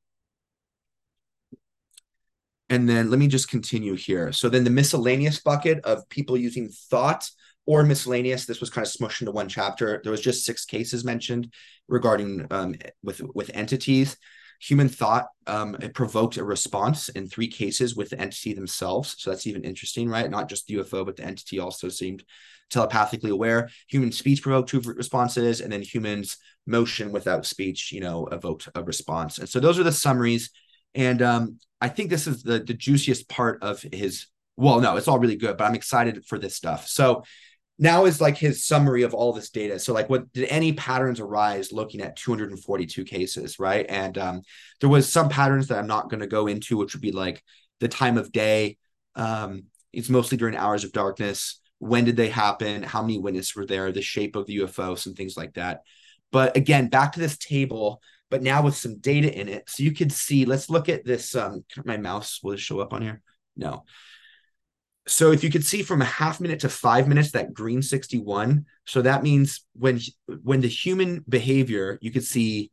And then let me just continue here. So then the miscellaneous bucket of people using thought or miscellaneous, this was kind of smushed into one chapter. There was just six cases mentioned regarding um, with with entities. Human thought um, it provoked a response in three cases with the entity themselves. So that's even interesting, right? Not just the UFO, but the entity also seemed telepathically aware. Human speech provoked two responses, and then humans motion without speech, you know, evoked a response. And so those are the summaries and um, I think this is the, the juiciest part of his. Well, no, it's all really good, but I'm excited for this stuff. So now is like his summary of all this data. So like what did any patterns arise looking at 242 cases, right? And um, there was some patterns that I'm not going to go into, which would be like the time of day. Um, it's mostly during hours of darkness. When did they happen? How many witnesses were there? The shape of the UFO, some things like that. But again, back to this table, but now with some data in it. So you could see, let's look at this. Um, my mouse will show up on here? No so if you could see from a half minute to five minutes that green 61 so that means when when the human behavior you could see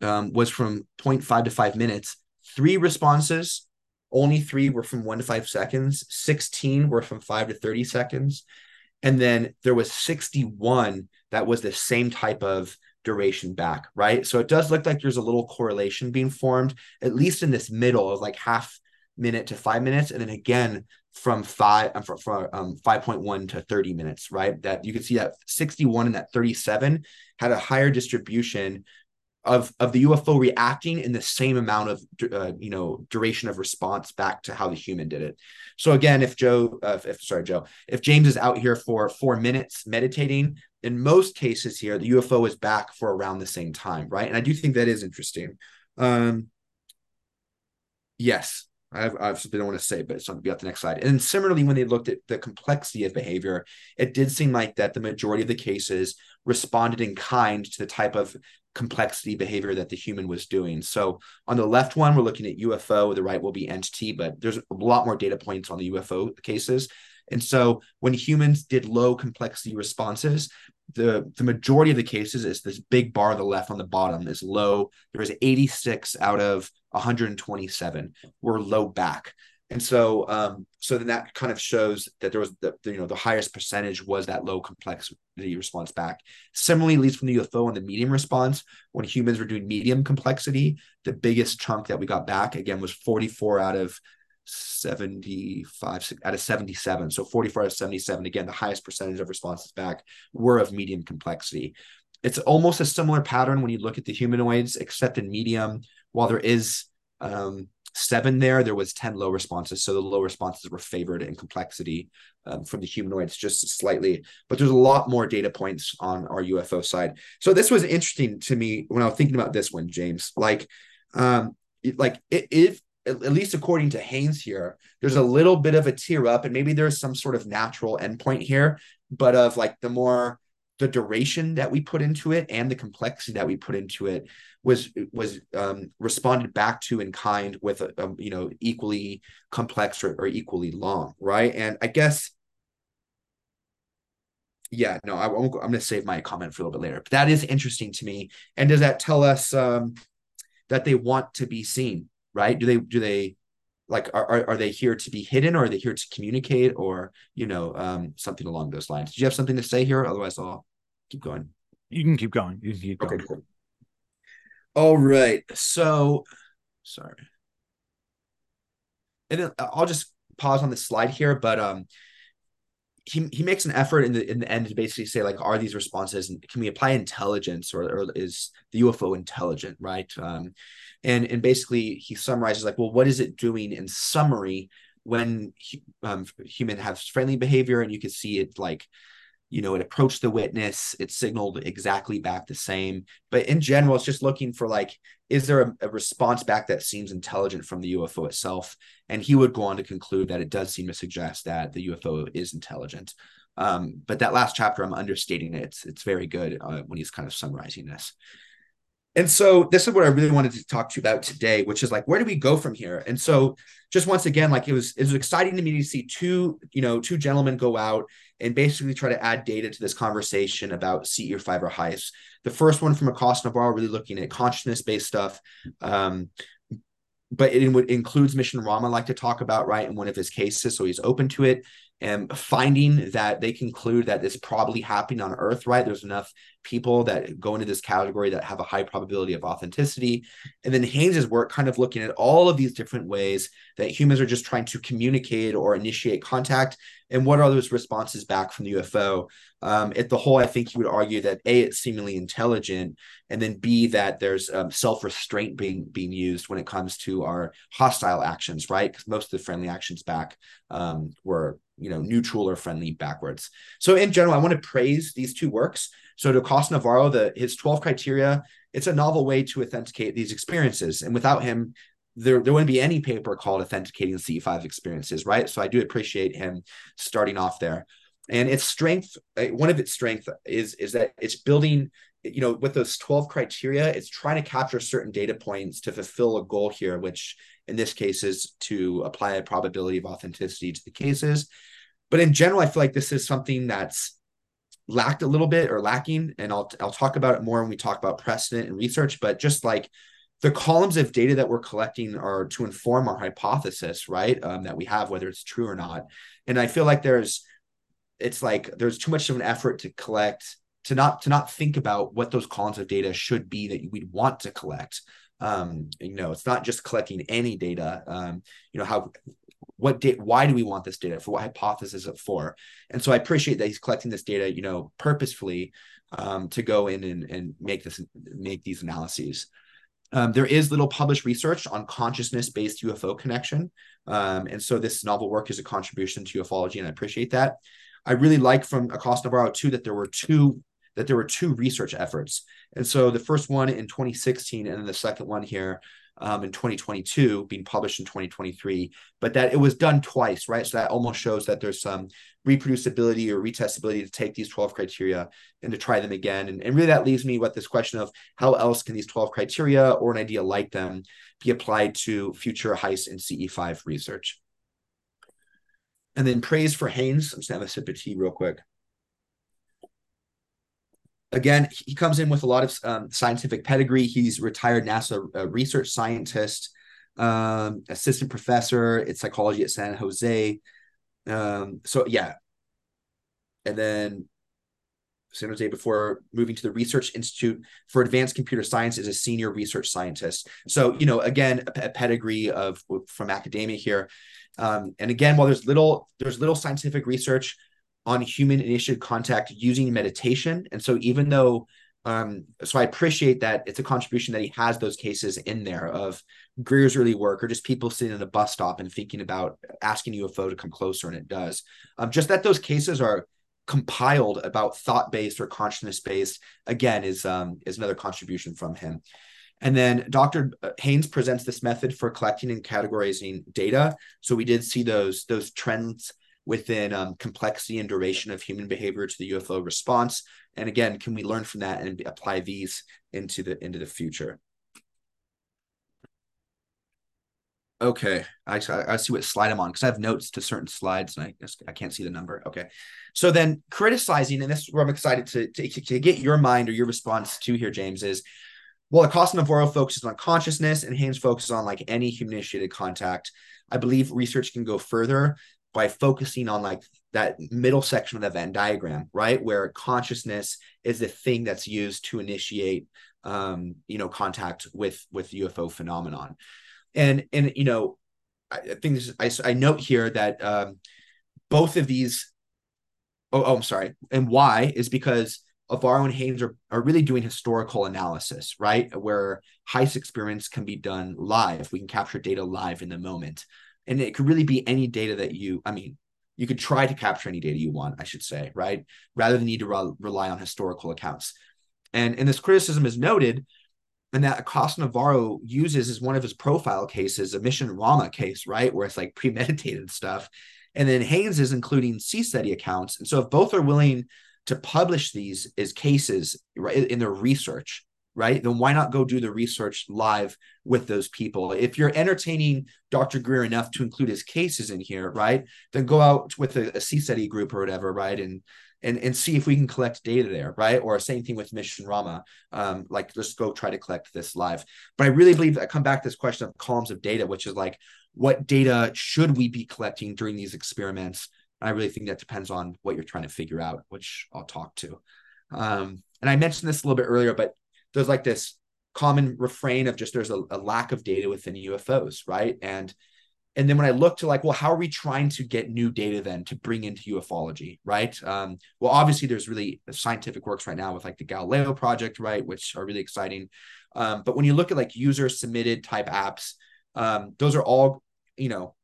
um, was from 0.5 to 5 minutes three responses only three were from 1 to 5 seconds 16 were from 5 to 30 seconds and then there was 61 that was the same type of duration back right? So it does look like there's a little correlation being formed at least in this middle of like half minute to five minutes and then again from five uh, from, from um, 5.1 to 30 minutes right? That you can see that 61 and that 37 had a higher distribution of of the ufo reacting in the same amount of uh, you know duration of response back to how the human did it. So again if joe uh, if sorry joe if james is out here for four minutes meditating in most cases here the ufo is back for around the same time right? And i do think that is interesting. Um yes I've, I've don't want to say, but it's to be the next slide. And similarly, when they looked at the complexity of behavior, it did seem like that the majority of the cases responded in kind to the type of complexity behavior that the human was doing. So on the left one, we're looking at UFO. The right will be entity, but there's a lot more data points on the UFO cases. And so when humans did low complexity responses, the the majority of the cases is this big bar on the left on the bottom is low. There was 86 out of 127 were low back. And so, um, so then that kind of shows that there was the, the, you know the highest percentage was that low complexity response back. Similarly, least from the UFO and the medium response, when humans were doing medium complexity, the biggest chunk that we got back again was 44 out of 75 out of 77. So 44 out of 77. Again, the highest percentage of responses back were of medium complexity. It's almost a similar pattern when you look at the humanoids, except in medium while there is um, seven there, there was 10 low responses. So the low responses were favored in complexity um, from the humanoids just slightly. But there's a lot more data points on our UFO side. So this was interesting to me when I was thinking about this one, James. Like, um, like if at least according to Haines here, there's a little bit of a tear up, and maybe there's some sort of natural endpoint here, but of like the more the duration that we put into it and the complexity that we put into it was was um, responded back to in kind with a, a you know equally complex or, or, equally long right? And i guess yeah no i won't i'm going to save my comment for a little bit later but that is interesting to me. And does that tell us um, that they want to be seen right? Do they do they like are, are they here to be hidden or are they here to communicate or you know um, something along those lines? Do you have something to say here? Otherwise i'll keep going. You can keep going. You can keep going. okay cool. all right. So sorry. And then i'll just pause on the slide here but um he, he makes an effort in the in the end to basically say like are these responses and can we apply intelligence or, or is the UFO intelligent right? Um, and and basically he summarizes like well what is it doing in summary when um, human has friendly behavior and you can see it like you know it approached the witness it signaled exactly back the same. But in general it's just looking for like is there a, a, response back that seems intelligent from the ufo itself? And he would go on to conclude that it does seem to suggest that the ufo is intelligent. Um, but that last chapter i'm understating it. It's, it's very good uh, when he's kind of summarizing this. And so this is what I really wanted to talk to you about today, which is like, where do we go from here? And so just once again, like it was, it was exciting to me to see two, you know, two gentlemen go out and basically try to add data to this conversation about seat your five or HICE. The first one from Acosta Navarro, really looking at consciousness-based stuff. Um, but it includes Mission Rahma, like to talk about, right, in one of his cases. So he's open to it and finding that they conclude that this probably happening on earth right? There's enough people that go into this category that have a high probability of authenticity. And then Haines's work kind of looking at all of these different ways that humans are just trying to communicate or initiate contact. And what are those responses back from the ufo um, at the whole i think he would argue that a it's seemingly intelligent and then b that there's um, self-restraint being being used when it comes to our hostile actions right? Because most of the friendly actions back um, were you know neutral or friendly backwards. So in general, I want to praise these two works. So Acosta Navarro, the his 12 criteria, it's a novel way to authenticate these experiences. And without him, there, there wouldn't be any paper called authenticating CE5 experiences, right? So I do appreciate him starting off there. And its strength, uh, one of its strength is is that it's building, you know, with those 12 criteria, it's trying to capture certain data points to fulfill a goal here, which in this case is to apply a probability of authenticity to the cases. But in general, I feel like this is something that's lacked a little bit or lacking, and I'll I'll talk about it more when we talk about precedent and research. But just like the columns of data that we're collecting are to inform our hypothesis, right? Um, that we have, whether it's true or not. And I feel like there's, it's like there's too much of an effort to collect, to not to not think about what those columns of data should be that we'd want to collect. Um, you know, it's not just collecting any data. Um, you know how what date why do we want this data for what hypothesis is it for? And so i appreciate that he's collecting this data you know purposefully um, to go in and, and make this make these analyses. Um, there is little published research on consciousness based ufo connection. Um, and so this novel work is a contribution to ufology and i appreciate that. I really like from acosta navarro too that there were two that there were two research efforts. And so the first one in 2016 and then the second one here um, in 2022, being published in 2023, but that it was done twice, right? So that almost shows that there's some reproducibility or retestability to take these 12 criteria and to try them again. And, and really that leaves me with this question of how else can these 12 criteria or an idea like them be applied to future HICE and CE5 research? And then praise for Haines. I'm just gonna have a sip of tea real quick again, he comes in with a lot of um, scientific pedigree. He's retired NASA uh, research scientist, um, assistant professor in psychology at San Jose. Um, so yeah, and then San Jose before moving to the Research Institute for Advanced Computer Science as a senior research scientist. So you know, again, a, a pedigree of from academia here. Um, and again, while there's little there's little scientific research on human initiated contact using meditation. And so even though um, so I appreciate that it's a contribution that he has those cases in there of Greer's early work or just people sitting at a bus stop and thinking about asking UFO to come closer, and it does. Um, just that those cases are compiled about thought based or consciousness based again is um, is another contribution from him. And then Dr. Haines presents this method for collecting and categorizing data. So we did see those those trends within um, complexity and duration of human behavior to the UFO response. And again, can we learn from that and apply these into the into the future? Okay, I, I see what slide I'm on because I have notes to certain slides and I I can't see the number. Okay, so then criticizing, and this is where I'm excited to, to, to get your mind or your response to here, James, is well, Acosta Navarro focuses on consciousness and Haines focuses on like any human initiated contact. I believe research can go further by focusing on like that middle section of the Venn diagram, right? Where consciousness is the thing that's used to initiate um, you know, contact with with UFO phenomenon. And and you know, I think this is, I, I note here that um, both of these oh, oh I'm sorry, and why is because Navarro and Haines are, are really doing historical analysis, right? Where HICE experiments can be done live. We can capture data live in the moment and it could really be any data that you i mean you could try to capture any data you want i should say right rather than need to re- rely on historical accounts and and this criticism is noted and that Acosta Navarro uses as one of his profile cases a mission Rahma case, right? Where it's like premeditated stuff. And then Haines is including CSETI accounts. And so if both are willing to publish these as cases right, in their research, right? Then why not go do the research live with those people? If you're entertaining Dr. Greer enough to include his cases in here, right? Then go out with a, a CSETI group or whatever, right? And and and see if we can collect data there, right? Or same thing with Mission Rahma. Um, like let's go try to collect this live. But I really believe that I come back to this question of columns of data, which is like what data should we be collecting during these experiments? I really think that depends on what you're trying to figure out, which I'll talk to. Um, and I mentioned this a little bit earlier, but there's like this common refrain of just there's a, a lack of data within UFOs, right? And and then when I look to like, well, how are we trying to get new data then to bring into ufology, right? Um, well, obviously there's really scientific works right now with like the Galileo project, right, which are really exciting. Um, but when you look at like user submitted type apps, um, those are all, you know,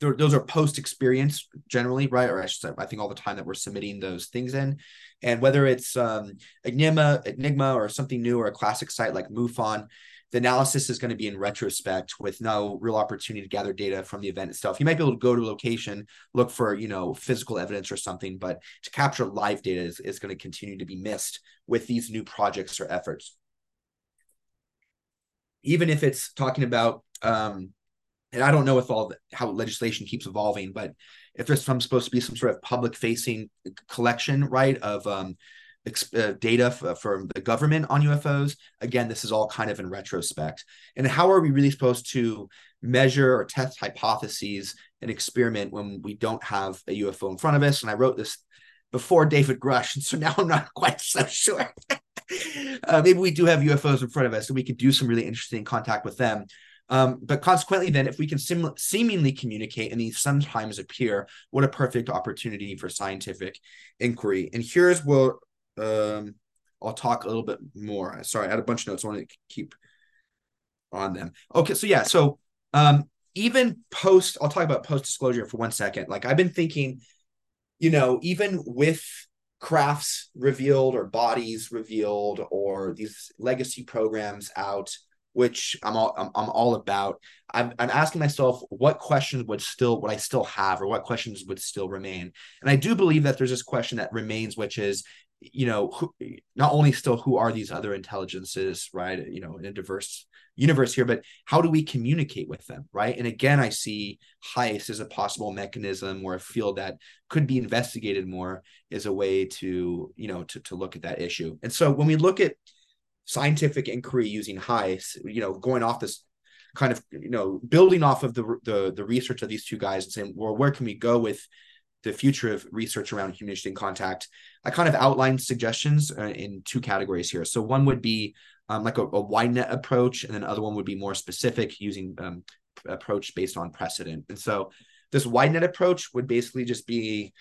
those are post experience generally, right? Or I should say, I think all the time that we're submitting those things in, and whether it's um, Enigma, Enigma, or something new, or a classic site like MUFON, the analysis is going to be in retrospect with no real opportunity to gather data from the event itself. You might be able to go to a location, look for, you know, physical evidence or something, but to capture live data is, is going to continue to be missed with these new projects or efforts. Even if it's talking about, um, and I don't know if all the, how legislation keeps evolving, but if there's some supposed to be some sort of public facing collection, right, of um, uh, data f- from the government on UFOs. Again, this is all kind of in retrospect. And how are we really supposed to measure or test hypotheses and experiment when we don't have a UFO in front of us? And I wrote this before David Grusch, and so now I'm not quite so sure. uh, maybe we do have UFOs in front of us, and we could do some really interesting contact with them. Um, but consequently, then, if we can sim- seemingly communicate and these sometimes appear, what a perfect opportunity for scientific inquiry. And here's where um, I'll talk a little bit more. Sorry, I had a bunch of notes. I want to keep on them. Okay, so yeah, so um, even post, I'll talk about post disclosure for one second. Like I've been thinking, you know, even with crafts revealed or bodies revealed or these legacy programs out which I'm all I'm, I'm all about. I'm, I'm asking myself what questions would still would I still have or what questions would still remain. And I do believe that there's this question that remains, which is you know, who, not only still who are these other intelligences, right? You know, in a diverse universe here, but how do we communicate with them, right? And again, I see HICE as a possible mechanism or a field that could be investigated more as a way to, you know, to, to look at that issue. And so when we look at scientific inquiry using HICE, you know, going off this kind of, you know, building off of the the, the research of these two guys and saying, well, where can we go with the future of research around human contact, I kind of outlined suggestions uh, in two categories here. So one would be um, like a, a, wide net approach, and then other one would be more specific, using um, approach based on precedent. And so this wide net approach would basically just be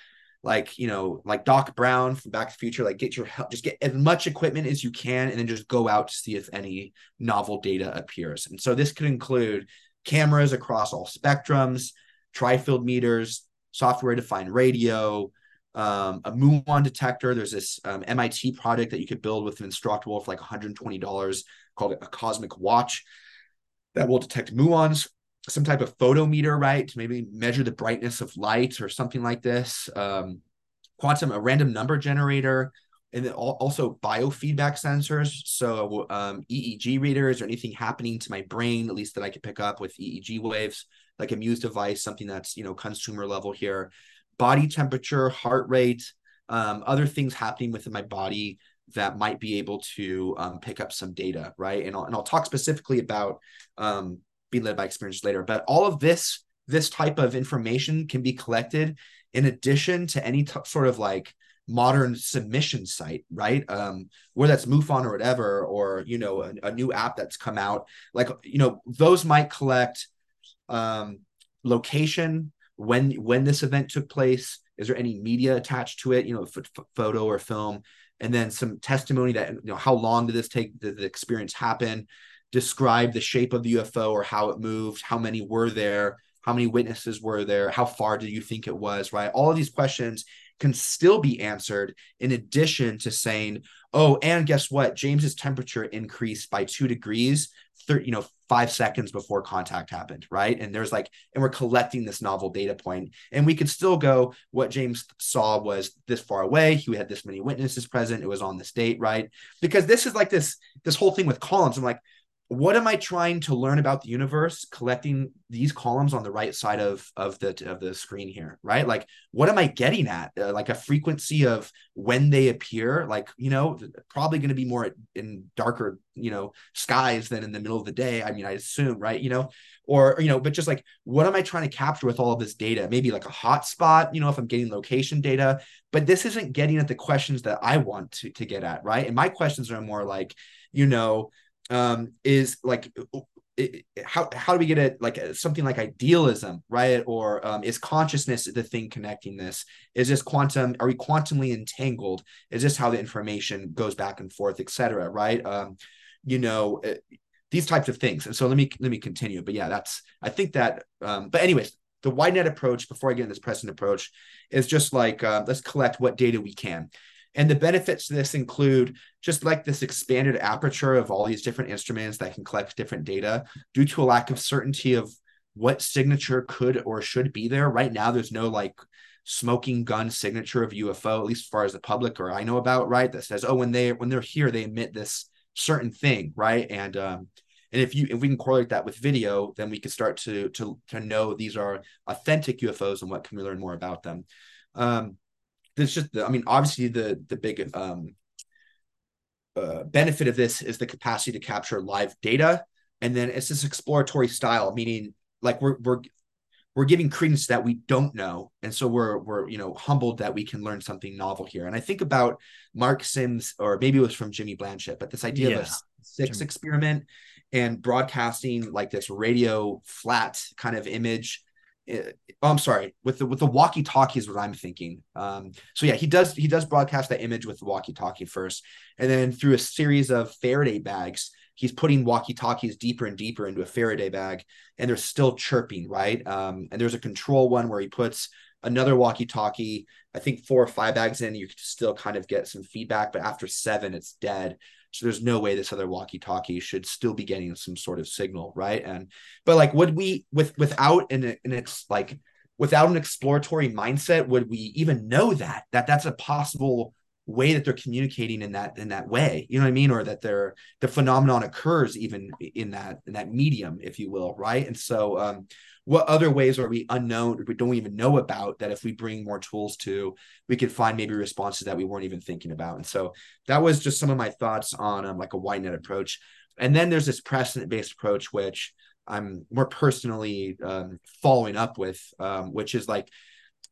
like you know like doc brown from back to the future like get your help just get as much equipment as you can and then just go out to see if any novel data appears and so this could include cameras across all spectrums tri-field meters software defined radio, um, a muon detector. There's this um, MIT product that you could build with an Instructable for like $120 called a cosmic watch that will detect muons. Some type of photometer, right? To maybe measure the brightness of light or something like this. Um, quantum, a random number generator, and then also biofeedback sensors. So um, EEG readers or anything happening to my brain, at least that I could pick up with EEG waves like a Muse device, something that's you know consumer level here, body temperature, heart rate, um, other things happening within my body that might be able to um, pick up some data, right? And I'll, and I'll talk specifically about um, being led by experience later. But all of this this type of information can be collected in addition to any t- sort of like modern submission site, right? Um, where that's MUFON or whatever, or you know, a, a, new app that's come out. Like, you know, those might collect um, location, when when this event took place, is there any media attached to it? You know, f- photo or film, and then some testimony that you know how long did this take? Did the experience happen? Describe the shape of the UFO or how it moved. How many were there? How many witnesses were there? How far do you think it was? Right. All of these questions can still be answered in addition to saying, oh, and guess what? James's temperature increased by two degrees 30, you know, five seconds before contact happened, right? And there's like, and we're collecting this novel data point, and we could still go. What James saw was this far away. He had this many witnesses present. It was on this date, right? Because this is like this this whole thing with columns. I'm like, what am I trying to learn about the universe? Collecting these columns on the right side of of the of the screen here, right? Like, what am I getting at? Uh, like a frequency of when they appear. Like, you know, probably going to be more in darker, you know, skies than in the middle of the day. I mean, I assume, right? You know, or you know, but just like, what am I trying to capture with all of this data? Maybe like a hotspot, you know, if I'm getting location data. But this isn't getting at the questions that I want to to get at, right? And my questions are more like, you know um, is like it, how how do we get it like something like idealism right? Or um, is consciousness the thing connecting this? Is this quantum are we quantumly entangled? Is this how the information goes back and forth etc right? Um, you know it, these types of things. And so let me let me continue. But yeah that's i think that um, but anyways the wide net approach, before I get into this present approach, is just like uh, let's collect what data we can. And the benefits to this include just like this expanded aperture of all these different instruments that can collect different data due to a lack of certainty of what signature could or should be there. Right now, there's no like smoking gun signature of UFO, at least as far as the public or I know about, right? That says, oh, when they when they're here, they emit this certain thing, right? And um, and if you if we can correlate that with video, then we can start to to to know these are authentic UFOs and what can we learn more about them. Um, there's just I mean, obviously the the big um, uh, benefit of this is the capacity to capture live data, and then it's this exploratory style, meaning like we're we're we're giving credence that we don't know and so we're we're you know humbled that we can learn something novel here and i think about mark sims or maybe it was from jimmy blanchett but this idea yeah. of a six jimmy. experiment and broadcasting like this radio flat kind of image oh, i'm sorry with the with the walkie talkie is what i'm thinking um so yeah he does he does broadcast that image with the walkie talkie first and then through a series of faraday bags he's putting walkie talkies deeper and deeper into a Faraday bag, and they're still chirping, right? Um, and there's a control one where he puts another walkie talkie, I think four or five bags in, you can still kind of get some feedback, but after seven, it's dead. So there's no way this other walkie talkie should still be getting some sort of signal, right? And but like, would we with without an and it's like without an exploratory mindset, would we even know that that that's a possible way that they're communicating in that in that way? You know what i mean? Or that they're the phenomenon occurs even in that in that medium if you will right? And so um what other ways are we unknown we don't even know about that if we bring more tools to we could find maybe responses that we weren't even thinking about and so that was just some of my thoughts on um, like a wide net approach and then there's this precedent based approach which i'm more personally um, following up with um, which is like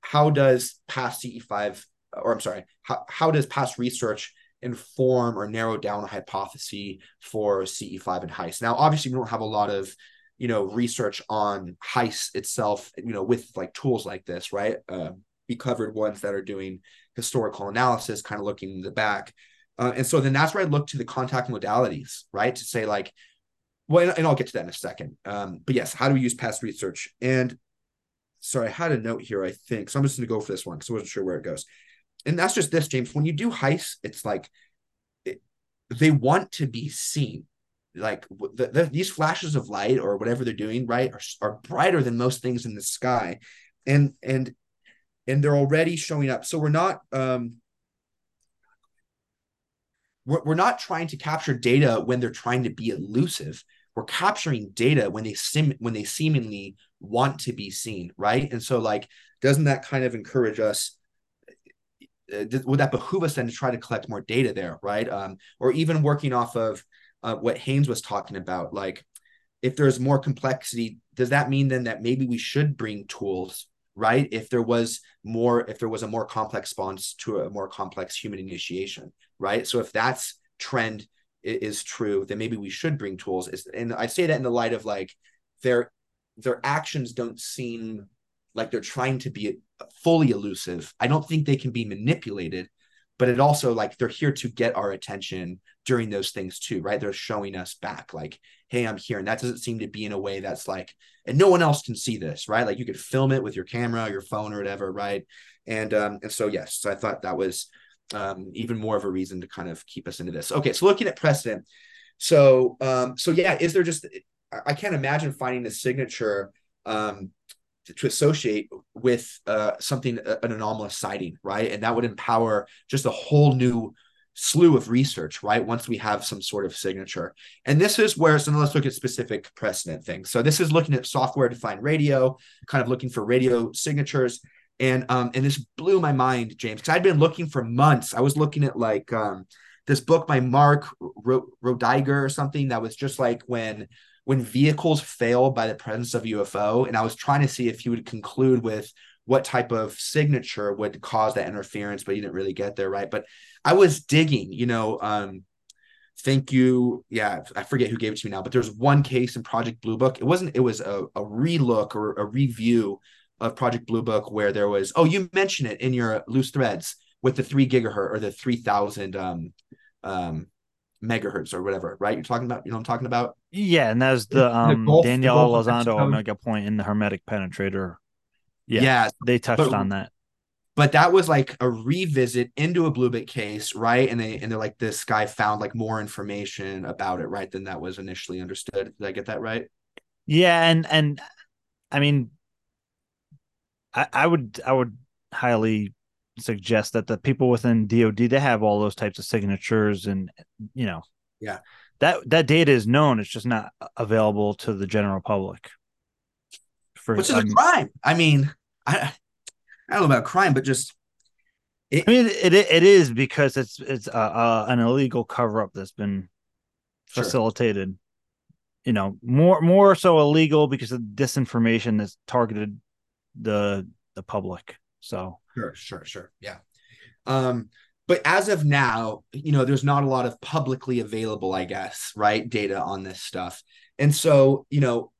how does past ce5 or I'm sorry, how, how does past research inform or narrow down a hypothesis for CE5 and HICE? Now, obviously, we don't have a lot of you know research on HICE itself, you know, with like tools like this, right? Uh, we covered ones that are doing historical analysis, kind of looking in the back. Uh, and so then that's where I look to the contact modalities, right? To say like, well, and I'll get to that in a second. Um, but yes, how do we use past research? And sorry, I had a note here, I think. So I'm just going to go for this one because I wasn't sure where it goes and that's just this, James. When you do HICE, it's like it, they want to be seen. Like the, the, these flashes of light or whatever they're doing, right, are, are brighter than most things in the sky, and and and they're already showing up. So we're not um, we're, we're not trying to capture data when they're trying to be elusive. We're capturing data when they sim when they seemingly want to be seen, right? And so like, doesn't that kind of encourage us uh, would that behoove us then to try to collect more data there, right? Um, or even working off of uh, what Haines was talking about, like if there's more complexity, does that mean then that maybe we should bring tools, right? If there was more, if there was a more complex response to a more complex human initiation, right? So if that's trend is true, then maybe we should bring tools. And I say that in the light of like their their actions don't seem like they're trying to be fully elusive. I don't think they can be manipulated, but it also like they're here to get our attention during those things too, right? They're showing us back, like, hey, I'm here. And that doesn't seem to be in a way that's like, and no one else can see this, right? Like you could film it with your camera, your phone, or whatever, right? And um, and so yes, so I thought that was um even more of a reason to kind of keep us into this. Okay, so looking at precedent. So um, so yeah, is there just I can't imagine finding a signature um to associate with uh, something an anomalous sighting, right? And that would empower just a whole new slew of research, right? Once we have some sort of signature. And this is where, so let's look at specific precedent things. So this is looking at software defined radio, kind of looking for radio signatures. And um, and this blew my mind, James, because I'd been looking for months. I was looking at like um, this book by Mark Rodeghier or something that was just like when when vehicles fail by the presence of UFO, and I was trying to see if he would conclude with what type of signature would cause that interference, but he didn't really get there, right? But I was digging, you know, um, thank you. Yeah, I forget who gave it to me now, but there's one case in Project Blue Book. It wasn't, it was a, a relook or a review of Project Blue Book where there was, oh, you mentioned it in your loose threads with the three gigahertz or the 3000 um, um, megahertz or whatever, right? You're talking about, you know, I'm talking about. Yeah, and that's the um the Danielle Elizondo omega point in the hermetic penetrator. Yeah, yeah they touched but, on that. But that was like a revisit into a Blue Book case, right? And they and they're like, this guy found like more information about it, right, than that was initially understood. Did I get that right? Yeah, and and I mean, I, I would I would highly suggest that the people within DoD they have all those types of signatures and you know yeah that that data is known it's just not available to the general public for which is um, a crime I mean I I don't know about crime but just it, I mean it it is because it's it's uh, uh, an illegal cover up that's been sure. facilitated you know more more so illegal because of disinformation that's targeted the the public so Sure, sure, sure. Yeah. Um, but as of now, you know, there's not a lot of publicly available, I guess, right, data on this stuff. And so, you know,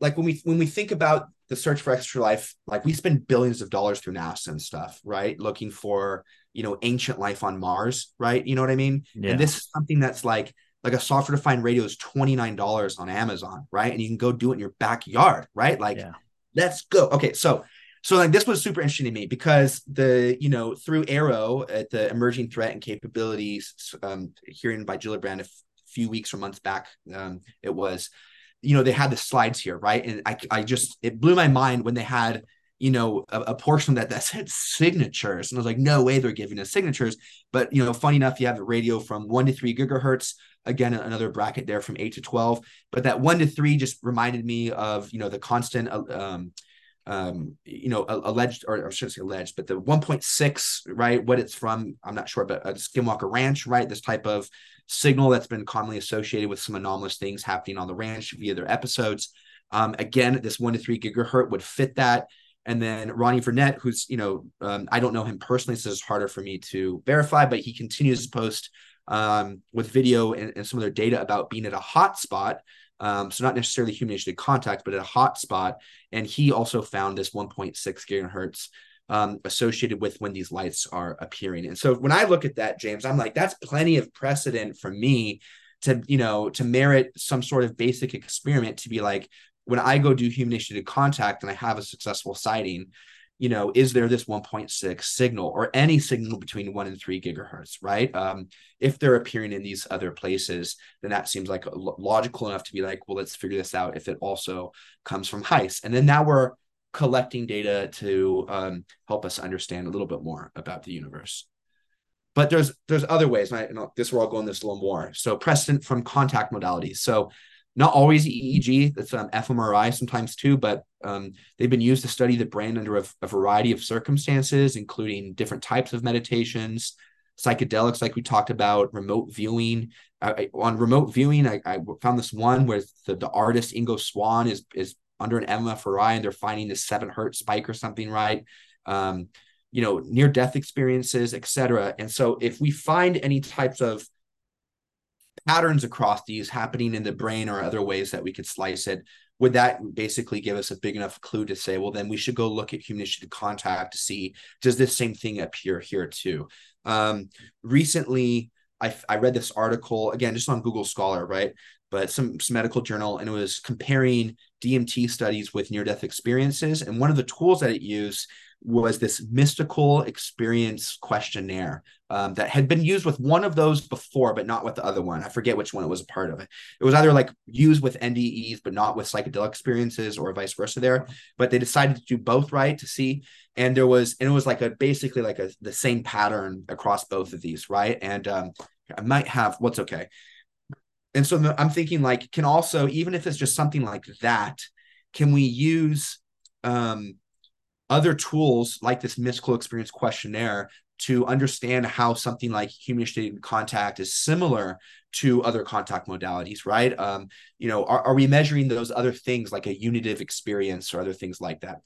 like when we when we think about the search for extra life, like we spend billions of dollars through NASA and stuff, right? Looking for, you know, ancient life on Mars, right? You know what I mean? Yeah. And this is something that's like like a software defined radio is $29 on Amazon, right? And you can go do it in your backyard, right? Like yeah. let's go. Okay, so so like this was super interesting to me because the you know through AARO at the emerging threat and capabilities um, hearing by Gillibrand a f- few weeks or months back um, it was you know they had the slides here right? And I I just it blew my mind when they had you know a, a, portion that that said signatures. And I was like no way they're giving us signatures. But you know funny enough you have the radio from one to three gigahertz. Again another bracket there from eight to twelve. But that one to three just reminded me of you know the constant uh, um, um, you know, alleged, or I shouldn't say alleged, but the 1.6, right? What it's from, I'm not sure, but a Skinwalker Ranch, right? This type of signal that's been commonly associated with some anomalous things happening on the ranch via their episodes. Um, again, this one to three gigahertz would fit that. And then Ronnie Vernet, who's, you know, um, I don't know him personally, so it's harder for me to verify, but he continues to post um, with video and, and, some of their data about being at a hot spot um, so not necessarily human initiated contact, but at a hot spot. And he also found this 1.6 gigahertz um, associated with when these lights are appearing. And so when I look at that, James, I'm like, that's plenty of precedent for me to, you know, to merit some sort of basic experiment to be like, when I go do human initiated contact and I have a successful sighting, you know, is there this 1.6 signal or any signal between one and three gigahertz, right? Um, if they're appearing in these other places, then that seems like logical enough to be like, well, let's figure this out if it also comes from HICE. And then now we're collecting data to um, help us understand a little bit more about the universe. But there's there's other ways, and, I, and this we're all going this a little more. So precedent from contact modalities. So not always EEG, that's um, fMRI sometimes too, but um, they've been used to study the brain under a, a, variety of circumstances, including different types of meditations, psychedelics, like we talked about, remote viewing. I, on remote viewing, I, I, found this one where the, the artist Ingo Swann is is under an fMRI and they're finding this seven hertz spike or something, right? Um, you know, near death experiences, etc. And so, if we find any types of patterns across these happening in the brain or other ways that we could slice it would that basically give us a big enough clue to say well then we should go look at human initiated contact to see does this same thing appear here too? Um, recently I, I read this article again just on google scholar right? But some, some medical journal and it was comparing dmt studies with near death experiences and one of the tools that it used was this mystical experience questionnaire um, that had been used with one of those before, but not with the other one. I forget which one it was a part of it. Was either like used with NDEs, but not with psychedelic experiences, or vice versa. There, but they decided to do both right to see. And there was, and it was like a basically like a the same pattern across both of these, right? And um, I might have what's okay. And so I'm thinking like, can also even if it's just something like that, can we use um other tools like this mystical experience questionnaire to understand how something like human initiated contact is similar to other contact modalities, right? Um, you know, are, are we measuring those other things like a unitive experience or other things like that?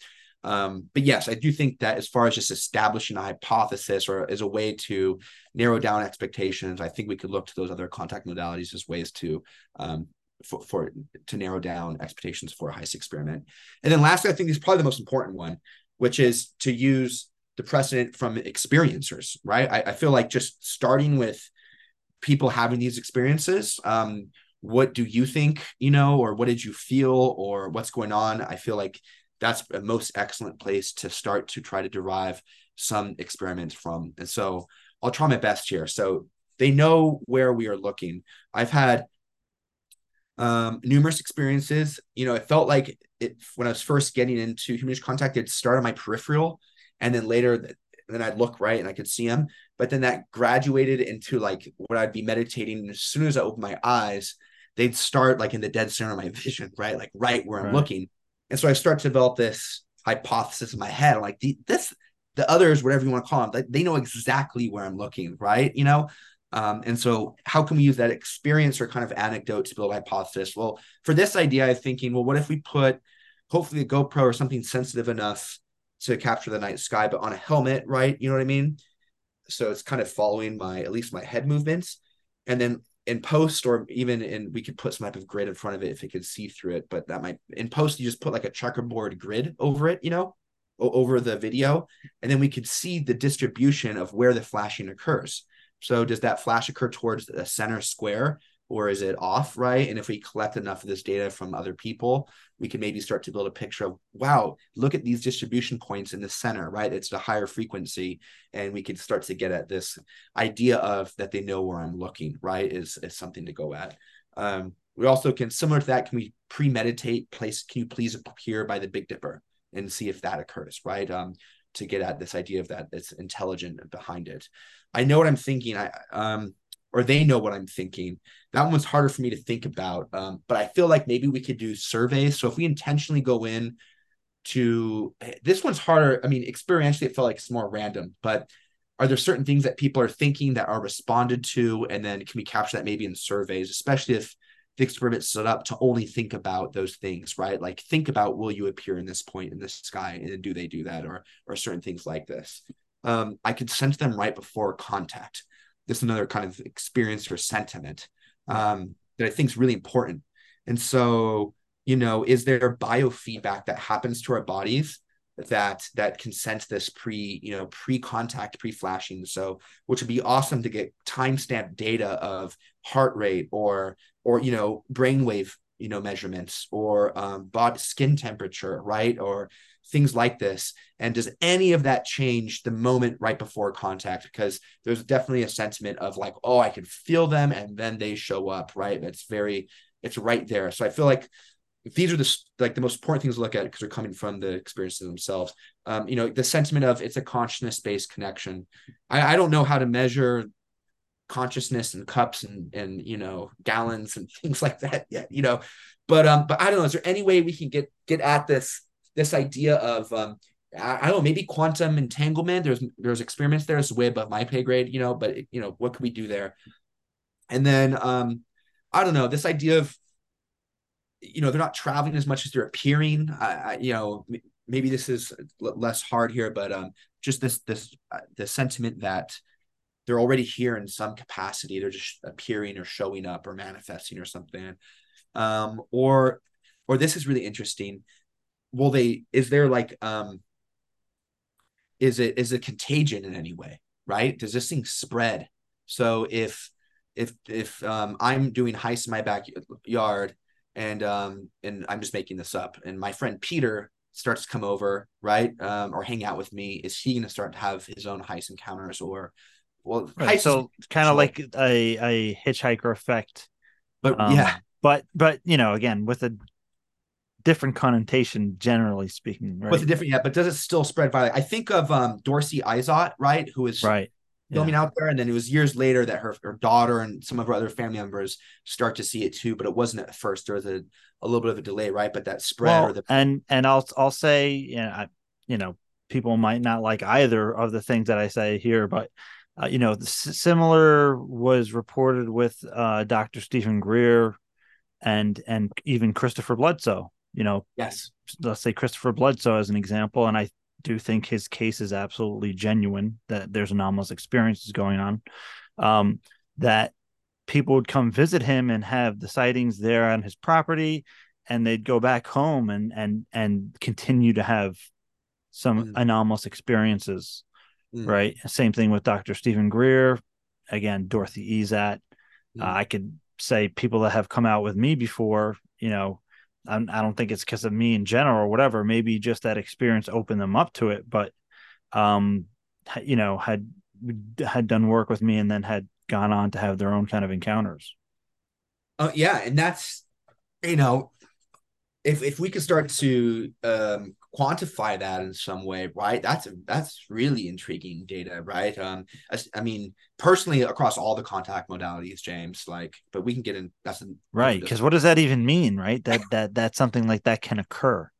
Um, but yes, I do think that as far as just establishing a hypothesis or as a way to narrow down expectations, I think we could look to those other contact modalities as ways to um, for, for to narrow down expectations for a HICE experiment. And then lastly, I think this is probably the most important one, which is to use the precedent from experiencers, right? I, I feel like just starting with people having these experiences. Um, what do you think, you know, or what did you feel, or what's going on? I feel like that's a most excellent place to start to try to derive some experiments from. And so I'll try my best here. So they know where we are looking. I've had um, numerous experiences. You know, it felt like it when I was first getting into human contact, it started on my peripheral, and then later, then I'd look right and I could see them. But then that graduated into like what I'd be meditating. And as soon as I opened my eyes, they'd start like in the dead center of my vision, right, like right where I'm looking. And so I start to develop this hypothesis in my head. I'm like, the, this, the others, whatever you want to call them, they know exactly where I'm looking, right? You know, um, and so, how can we use that experience or kind of anecdote to build a hypothesis? Well, for this idea, I'm thinking, well, what if we put hopefully a GoPro or something sensitive enough to capture the night sky, but on a helmet, right? You know what I mean? So it's kind of following my at least my head movements, and then in post or even in we could put some type of grid in front of it if it could see through it. But that might in post you just put like a checkerboard grid over it, you know, over the video, and then we could see the distribution of where the flashing occurs. So does that flash occur towards the center square or is it off, right? And if we collect enough of this data from other people, we can maybe start to build a picture of, wow, look at these distribution points in the center, right? It's a higher frequency. And we can start to get at this idea of that they know where I'm looking, right? Is, is something to go at. Um, we also can, similar to that, can we premeditate place, can you please appear by the Big Dipper and see if that occurs, right? Um, to get at this idea of that it's intelligent behind it. I know what I'm thinking. I um or they know what I'm thinking. That one's harder for me to think about. Um, but I feel like maybe we could do surveys. So if we intentionally go in to this one's harder. I mean, experientially, it felt like it's more random, but are there certain things that people are thinking that are responded to? And then can we capture that maybe in surveys, especially if the experiment set up to only think about those things, right? Like think about will you appear in this point in the sky, and do they do that, or or certain things like this. Um, I could sense them right before contact. This is another kind of experience or sentiment um, that I think is really important. And so, you know, is there biofeedback that happens to our bodies that that can sense this pre, you know, pre-contact, pre-flashing? So, which would be awesome to get timestamp data of heart rate or or you know brainwave you know measurements or um, body skin temperature right or things like this? And does any of that change the moment right before contact? Because there's definitely a sentiment of like oh i can feel them and then they show up right? It's very it's right there. So i feel like these are the like the most important things to look at because they're coming from the experiences themselves. Um, you know the sentiment of it's a consciousness based connection. I, I don't know how to measure consciousness and cups and and you know gallons and things like that yet you know? But um but i don't know. Is there any way we can get get at this this idea of um I, don't know maybe quantum entanglement there's there's experiments there it's way above my pay grade you know but you know what could we do there and then um i don't know this idea of you know they're not traveling as much as they're appearing I, I you know maybe this is less hard here but um just this this uh, the sentiment that they're already here in some capacity. They're just appearing or showing up or manifesting or something. Um, or or this is really interesting. Will they is there like um is it is it contagion in any way? Right? Does this thing spread? So if if if um I'm doing HICEs in my backyard and um and I'm just making this up and my friend Peter starts to come over, right? Um, or hang out with me, is he going to start to have his own HICE encounters or well, right. so kind of like a a hitchhiker effect. But um, yeah, but but you know, again, with a different connotation, generally speaking, right? With a different, yeah, but does it still spread violently? I think of um Dorothy Izatt, right, who is right filming yeah. out there, and then it was years later that her, her daughter and some of her other family members start to see it too. But it wasn't at first; there was a, a little bit of a delay, right? But that spread well, or the and and I'll I'll say, you know, I, you know, people might not like either of the things that I say here, but uh, you know, similar was reported with uh, Dr. Steven Greer and and even Christopher Bledsoe. You know, yes, let's say Christopher Bledsoe as an example, and I do think his case is absolutely genuine. That there's anomalous experiences going on. Um, that people would come visit him and have the sightings there on his property, and they'd go back home and and and continue to have some mm. anomalous experiences mm. right? Same thing with Dr. Steven Greer. Again, Dorothy Izatt. Mm. Uh, I could say people that have come out with me before, you know, I do not think it's because of me in general or whatever. Maybe just that experience opened them up to it, but um, you know, had had done work with me and then had gone on to have their own kind of encounters. Oh uh, yeah, and that's you know, if if we could start to um, quantify that in some way, right? That's that's really intriguing data, right? Um, I, I, mean, personally, across all the contact modalities, James, like, but we can get in. That's right. Because what does that even mean, right? That that that something like that can occur.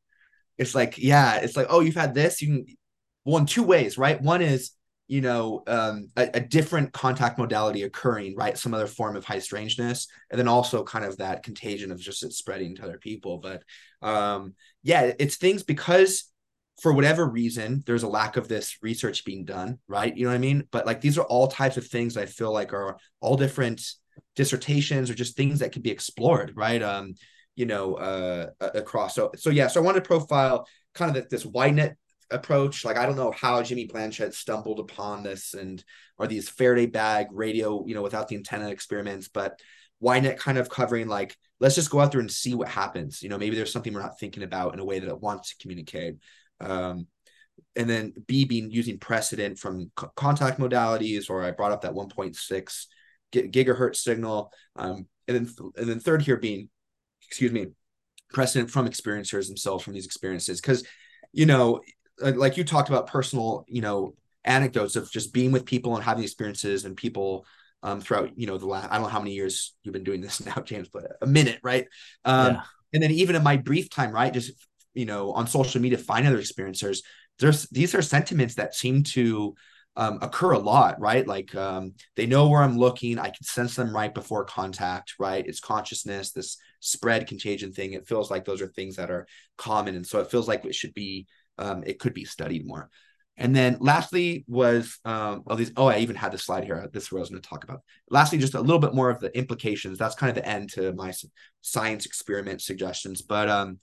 It's like, yeah, it's like, oh, you've had this. You can, well, in two ways, right? One is you know um, a, a, different contact modality occurring right? Some other form of high strangeness and then also kind of that contagion of just it spreading to other people. But um, yeah it's things because for whatever reason there's a lack of this research being done right? You know what i mean? But like these are all types of things i feel like are all different dissertations or just things that could be explored right? Um you know uh across. So so yeah so i want to profile kind of this wide net approach. Like I don't know how Jimmy Blanchette stumbled upon this and are these Faraday bag radio, you know, without the antenna experiments, but YNET kind of covering like let's just go out there and see what happens. You know, maybe there's something we're not thinking about in a way that it wants to communicate. Um, and then B being using precedent from c- contact modalities, or I brought up that 1.6 gigahertz signal. Um, and then and then third here being, excuse me, precedent from experiencers themselves from these experiences, because you know like you talked about personal, you know, anecdotes of just being with people and having experiences and people um, throughout, you know, the last, I don't know how many years you've been doing this now, James, but a minute, right? Um, yeah. And then even in my brief time, right, just, you know, on social media, find other experiencers, there's, these are sentiments that seem to um, occur a lot, right? Like um, they know where I'm looking. I can sense them right before contact, right? It's consciousness, this spread contagion thing. It feels like those are things that are common. And so it feels like it should be um, it could be studied more. And then lastly was um, oh these oh I even had this slide here. This is what I was going to talk about. Lastly, just a little bit more of the implications. That's kind of the end to my science experiment suggestions. But um,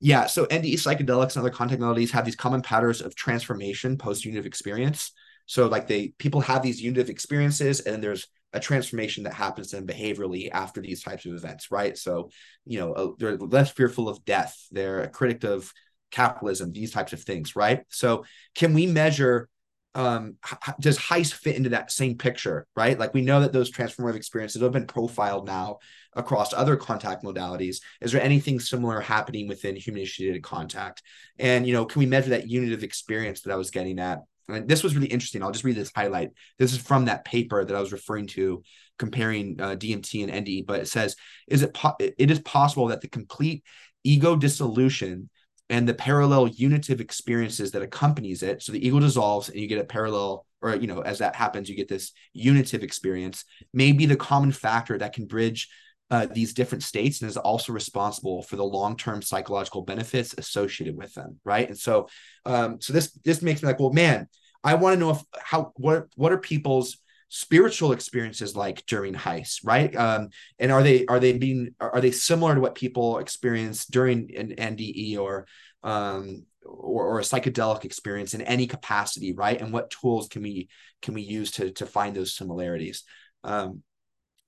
yeah, so NDE psychedelics and other contact have these common patterns of transformation post unitive experience. So like they people have these unitive experiences, and there's a transformation that happens to them behaviorally after these types of events, right? So you know uh, they're less fearful of death. They're a critic of capitalism, these types of things, right? So can we measure um does HICE fit into that same picture right? Like we know that those transformative experiences have been profiled now across other contact modalities. Is there anything similar happening within human initiated contact? And you know can we measure that unitive experience that i was getting at? And this was really interesting. I'll just read this highlight. This is from that paper that i was referring to comparing uh, dmt and NDE but it says is it po- it is possible that the complete ego dissolution and the parallel unitive experiences that accompanies it. So the ego dissolves and you get a parallel, or you know, as that happens, you get this unitive experience, may be the common factor that can bridge uh, these different states and is also responsible for the long-term psychological benefits associated with them, right? And so, um, so this this makes me like, well, man, I want to know if how what what are people's spiritual experiences like during HICE right? Um, and are they are they being are they similar to what people experience during an nde or um, or, or, a psychedelic experience in any capacity right? And what tools can we can we use to to find those similarities? Um,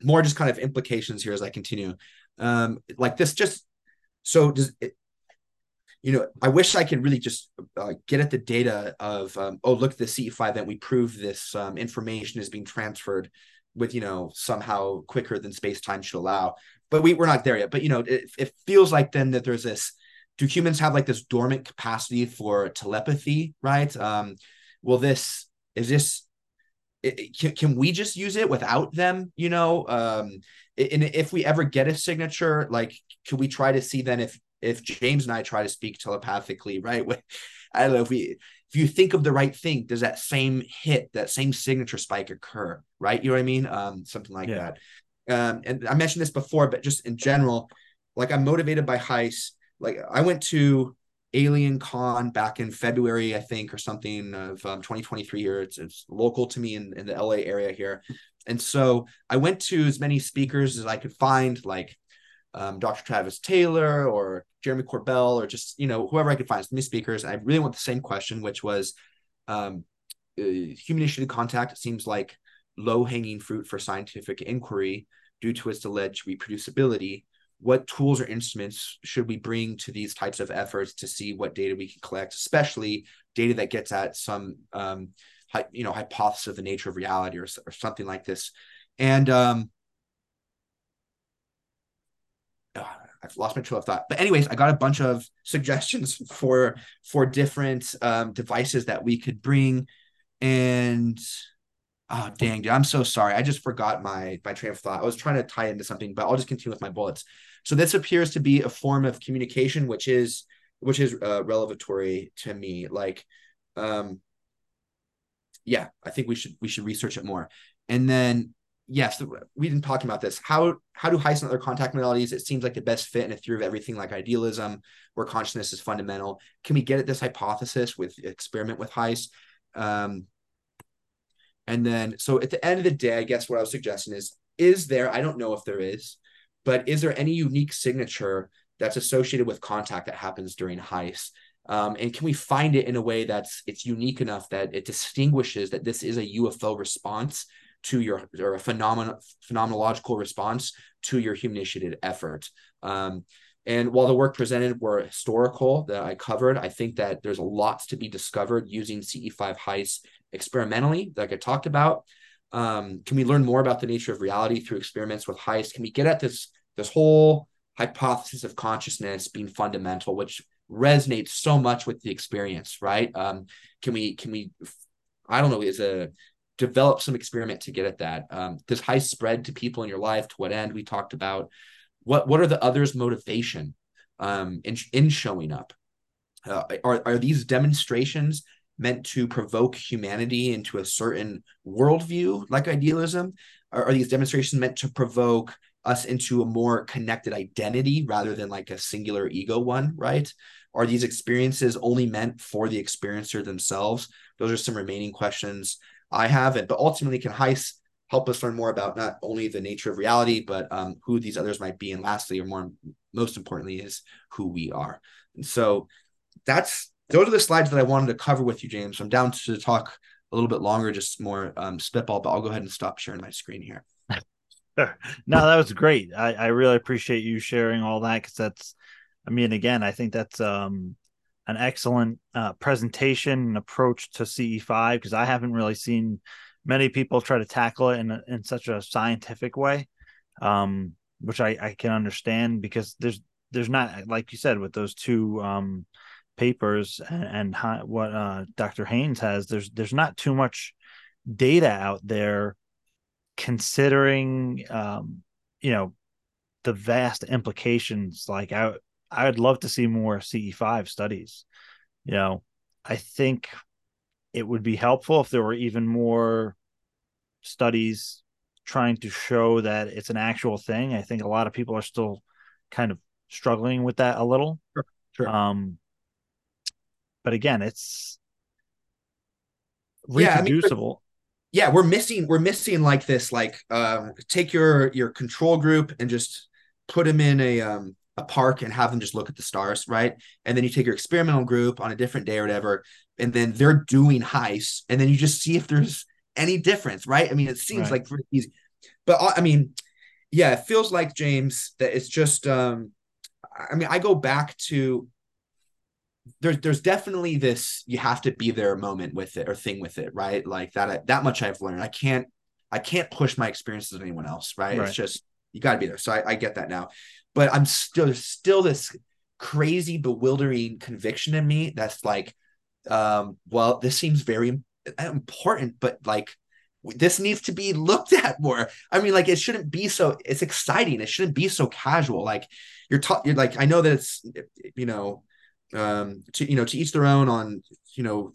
more just kind of implications here as i continue. Um, like this just so does it, you know, I wish I could really just uh, get at the data of, um, oh, look at the CE5 event. We prove this um, information is being transferred with, you know, somehow quicker than space time should allow. But we, we're not there yet. But, you know, it, it feels like then that there's this do humans have like this dormant capacity for telepathy, right? Um, will this, is this, it, can, can we just use it without them, you know? Um, and if we ever get a signature, like, can we try to see then if if James and I try to speak telepathically, right? I don't know if we if you think of the right thing, does that same hit, that same signature spike occur, right? You know what I mean? Um, something like yeah. that. Um, and I mentioned this before, but just in general, like I'm motivated by HICE. Like I went to Alien Con back in February, I think, or something of um, 2023 here. It's, it's local to me in, in the LA area here. And so I went to as many speakers as I could find, like um, Dr. Travis Taylor or Jeremy Corbell or just you know whoever I could find as many speakers. I really want the same question, which was um, uh, human contact seems like low hanging fruit for scientific inquiry due to its alleged reproducibility. what tools or instruments should we bring to these types of efforts to see what data we can collect, especially data that gets at some um, you know hypothesis of the nature of reality or, or something like this. And um, I've lost my trail of thought. But anyways, I got a bunch of suggestions for for different um, devices that we could bring. And oh dang, dude, I'm so sorry. I just forgot my my train of thought. I was trying to tie into something, but I'll just continue with my bullets. So this appears to be a form of communication, which is which is uh, revelatory to me. Like, um, yeah, I think we should we should research it more. And then yes, we didn't talk about this. How how do HICE and other contact modalities? It seems like the best fit in a theory of everything, like idealism, where consciousness is fundamental. Can we get at this hypothesis with experiment with HICE? Um, and then, so at the end of the day, I guess what I was suggesting is: is there? I don't know if there is, but is there any unique signature that's associated with contact that happens during HICE? Um, and can we find it in a way that's it's unique enough that it distinguishes that this is a UFO response to your or a phenomenal phenomenological response to your human initiated effort. Um, and while the work presented were historical that I covered, I think that there's lots to be discovered using CE5 HICE experimentally, like I talked about. Um, can we learn more about the nature of reality through experiments with HICE? Can we get at this this whole hypothesis of consciousness being fundamental, which resonates so much with the experience, right? Um, can we can we I don't know, is a develop some experiment to get at that. Um, HICE spread to people in your life? To what end? We talked about what what are the others' motivation um, in in showing up? Uh, are are these demonstrations meant to provoke humanity into a certain worldview, like idealism? Are, are these demonstrations meant to provoke us into a more connected identity rather than like a singular ego one, right? Are these experiences only meant for the experiencer themselves? Those are some remaining questions I haven't. But ultimately, can HICE help us learn more about not only the nature of reality, but um, who these others might be, and lastly, or more most importantly, is who we are. And so that's those are the slides that I wanted to cover with you, James. I'm down to talk a little bit longer, just more um, spitball, but I'll go ahead and stop sharing my screen here. no, that was great. I, I really appreciate you sharing all that because that's, I mean, again, I think that's um, an excellent uh, presentation and approach to CE5 because I haven't really seen many people try to tackle it in in such a scientific way, um, which I, I can understand because there's there's not like you said with those two um, papers and, and what uh, Dr. Haines has. There's there's not too much data out there considering um, you know the vast implications like I I would love to see more CE5 studies. You know, I think it would be helpful if there were even more studies trying to show that it's an actual thing. I think a lot of people are still kind of struggling with that a little. Sure. sure. Um, but again, it's reproducible. Yeah, I mean, yeah, we're missing we're missing like this like um take your your control group and just put them in a um a park and have them just look at the stars, right? And then you take your experimental group on a different day or whatever, and then they're doing HICEs, and then you just see if there's any difference, right? I mean, it seems right. like pretty easy, but uh, I mean, yeah, it feels like James that it's just. um I mean, I go back to there's there's definitely this you have to be there moment with it or thing with it, right? Like that that much I've learned. I can't I can't push my experiences on anyone else, right? right. It's just you got to be there. So I, I get that now but I'm still there's still this crazy, bewildering conviction in me that's like, um, well, this seems very important, but like this needs to be looked at more. I mean, like it shouldn't be so. It's exciting. It shouldn't be so casual. Like you're taught. You're like I know that it's you know, um, to you know to each their own on you know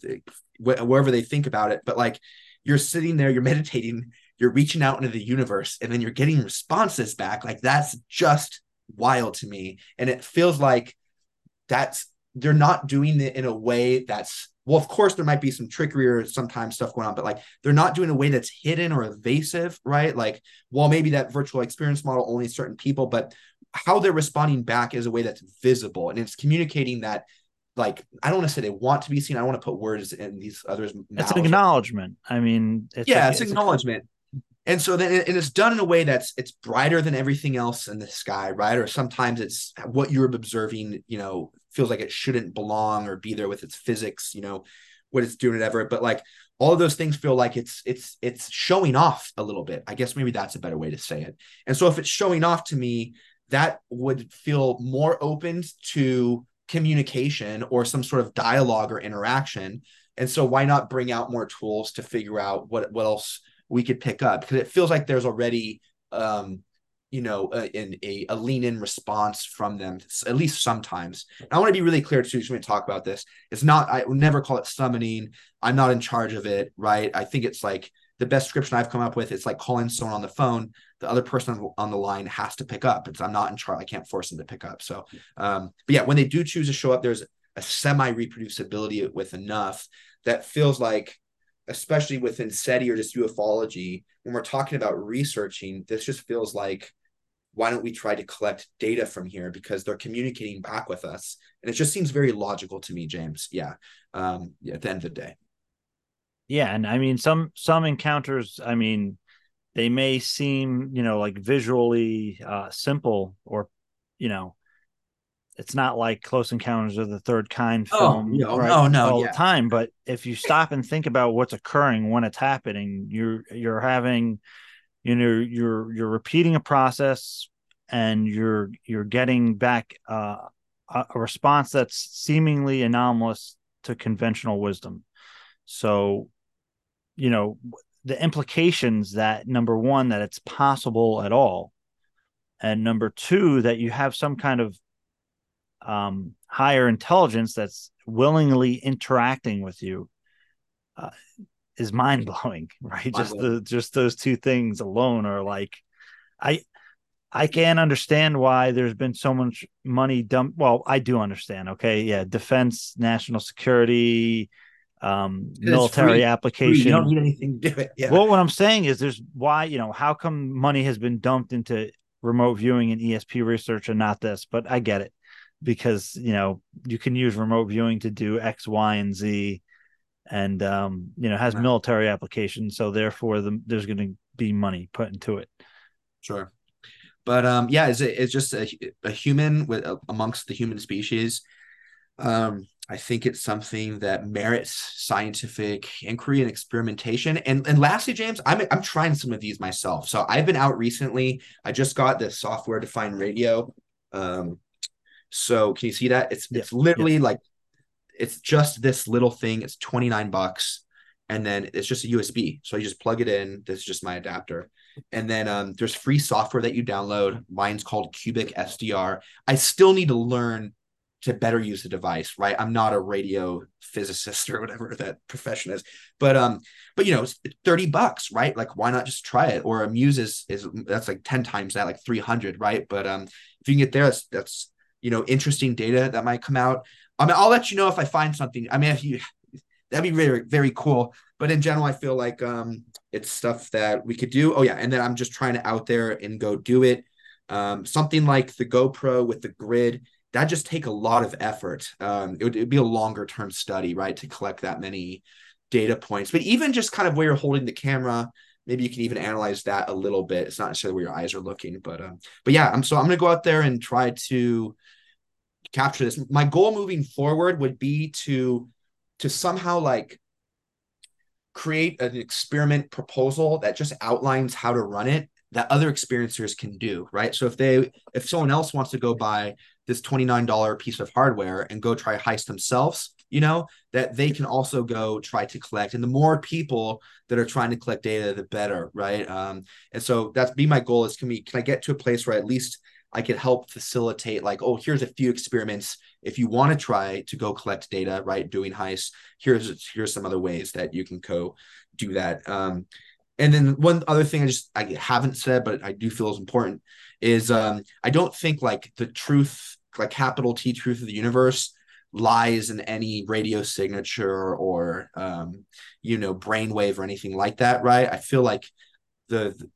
wh- wherever they think about it. But like you're sitting there, you're meditating, you're reaching out into the universe, and then you're getting responses back. Like that's just wild to me. And it feels like that's they're not doing it in a way that's well, of course, there might be some trickery or sometimes stuff going on, but like they're not doing a way that's hidden or evasive, right? Like, well, maybe that virtual experience model only certain people, but how they're responding back is a way that's visible and it's communicating that like I don't want to say they want to be seen. I want to put words in these others. It's an acknowledgement. I mean, it's yeah, a, it's, it's acknowledgement and so then and it's done in a way that's it's brighter than everything else in the sky right? Or sometimes it's what you're observing you know feels like it shouldn't belong or be there with its physics you know what it's doing whatever. But like all of those things feel like it's it's it's showing off a little bit. I guess maybe that's a better way to say it. And so if it's showing off to me that would feel more open to communication or some sort of dialogue or interaction. And so why not bring out more tools to figure out what what else we could pick up because it feels like there's already um you know a, a, a lean in response from them at least sometimes. And i want to be really clear too when we talk about this. It's not i would never call it summoning. I'm not in charge of it right? I think it's like the best description i've come up with it's like calling someone on the phone the other person on the line has to pick up. It's i'm not in charge i can't force them to pick up. So um but yeah when they do choose to show up there's a semi reproducibility with enough that feels like especially within SETI or just ufology, when we're talking about researching, this just feels like why don't we try to collect data from here? Because they're communicating back with us. And it just seems very logical to me james. Yeah. Um yeah, at the end of the day. Yeah and i mean some some encounters i mean they may seem you know like visually uh simple or you know it's not like Close Encounters of the Third Kind oh, film oh, no, right, no, no, all yeah. the time. But if you stop and think about what's occurring when it's happening, you're you're having, you know, you're you're repeating a process, and you're you're getting back uh, a, a response that's seemingly anomalous to conventional wisdom. So, you know, the implications that number one that it's possible at all, and number two that you have some kind of um, higher intelligence that's willingly interacting with you uh, is mind blowing, right? Just the just those two things alone are like, I I can't understand why there's been so much money dumped. Well, I do understand. Okay, yeah, defense, national security, um, military free. application. Free. You don't need anything to do it. Yeah. Well, what I'm saying is, there's why you know how come money has been dumped into remote viewing and ESP research and not this, but I get it because you know you can use remote viewing to do X, Y, and Z, and um, you know has right. military applications. So therefore, the, there's going to be money put into it. Sure, but um, yeah, it's, it's just a, a human with uh, amongst the human species. Um, I think it's something that merits scientific inquiry and experimentation. And and lastly, James, I'm I'm trying some of these myself. So I've been out recently. I just got the software defined radio. Um, so can you see that? It's yeah. it's literally yeah. like it's just this little thing. It's 29 bucks. And then it's just a USB. So you just plug it in. This is just my adapter. And then um, there's free software that you download. Mine's called Cubic SDR. I still need to learn to better use the device, right? I'm not a radio physicist or whatever that profession is, but um, but you know, it's 30 bucks, right? Like, why not just try it? Or a Muse is is that's like 10 times that, like 300, right? But um, if you can get there, that's that's you know interesting data that might come out. I mean, I'll let you know if I find something. I mean, if you that'd be very very cool. But in general, I feel like um, it's stuff that we could do. Oh yeah, and then I'm just trying to out there and go do it. Um, something like the GoPro with the grid that just take a lot of effort. Um, it would it'd be a longer term study, right, to collect that many data points. But even just kind of where you're holding the camera, maybe you can even analyze that a little bit. It's not necessarily where your eyes are looking, but um, but yeah, I'm so I'm gonna go out there and try to capture this. My goal moving forward would be to to somehow like create an experiment proposal that just outlines how to run it that other experiencers can do, right? So if they if someone else wants to go buy this $29 piece of hardware and go try HICE themselves, you know, that they can also go try to collect. And the more people that are trying to collect data, the better, right? Um, and so that's be my goal is can we can I get to a place where at least I could help facilitate like, oh, here's a few experiments. If you want to try to go collect data, right, doing HICEs, here's here's some other ways that you can go do that. Um, and then one other thing I just I haven't said, but I do feel is important is um, I don't think like the truth, like capital T truth of the universe lies in any radio signature or um, you know brainwave or anything like that, right? I feel like the, the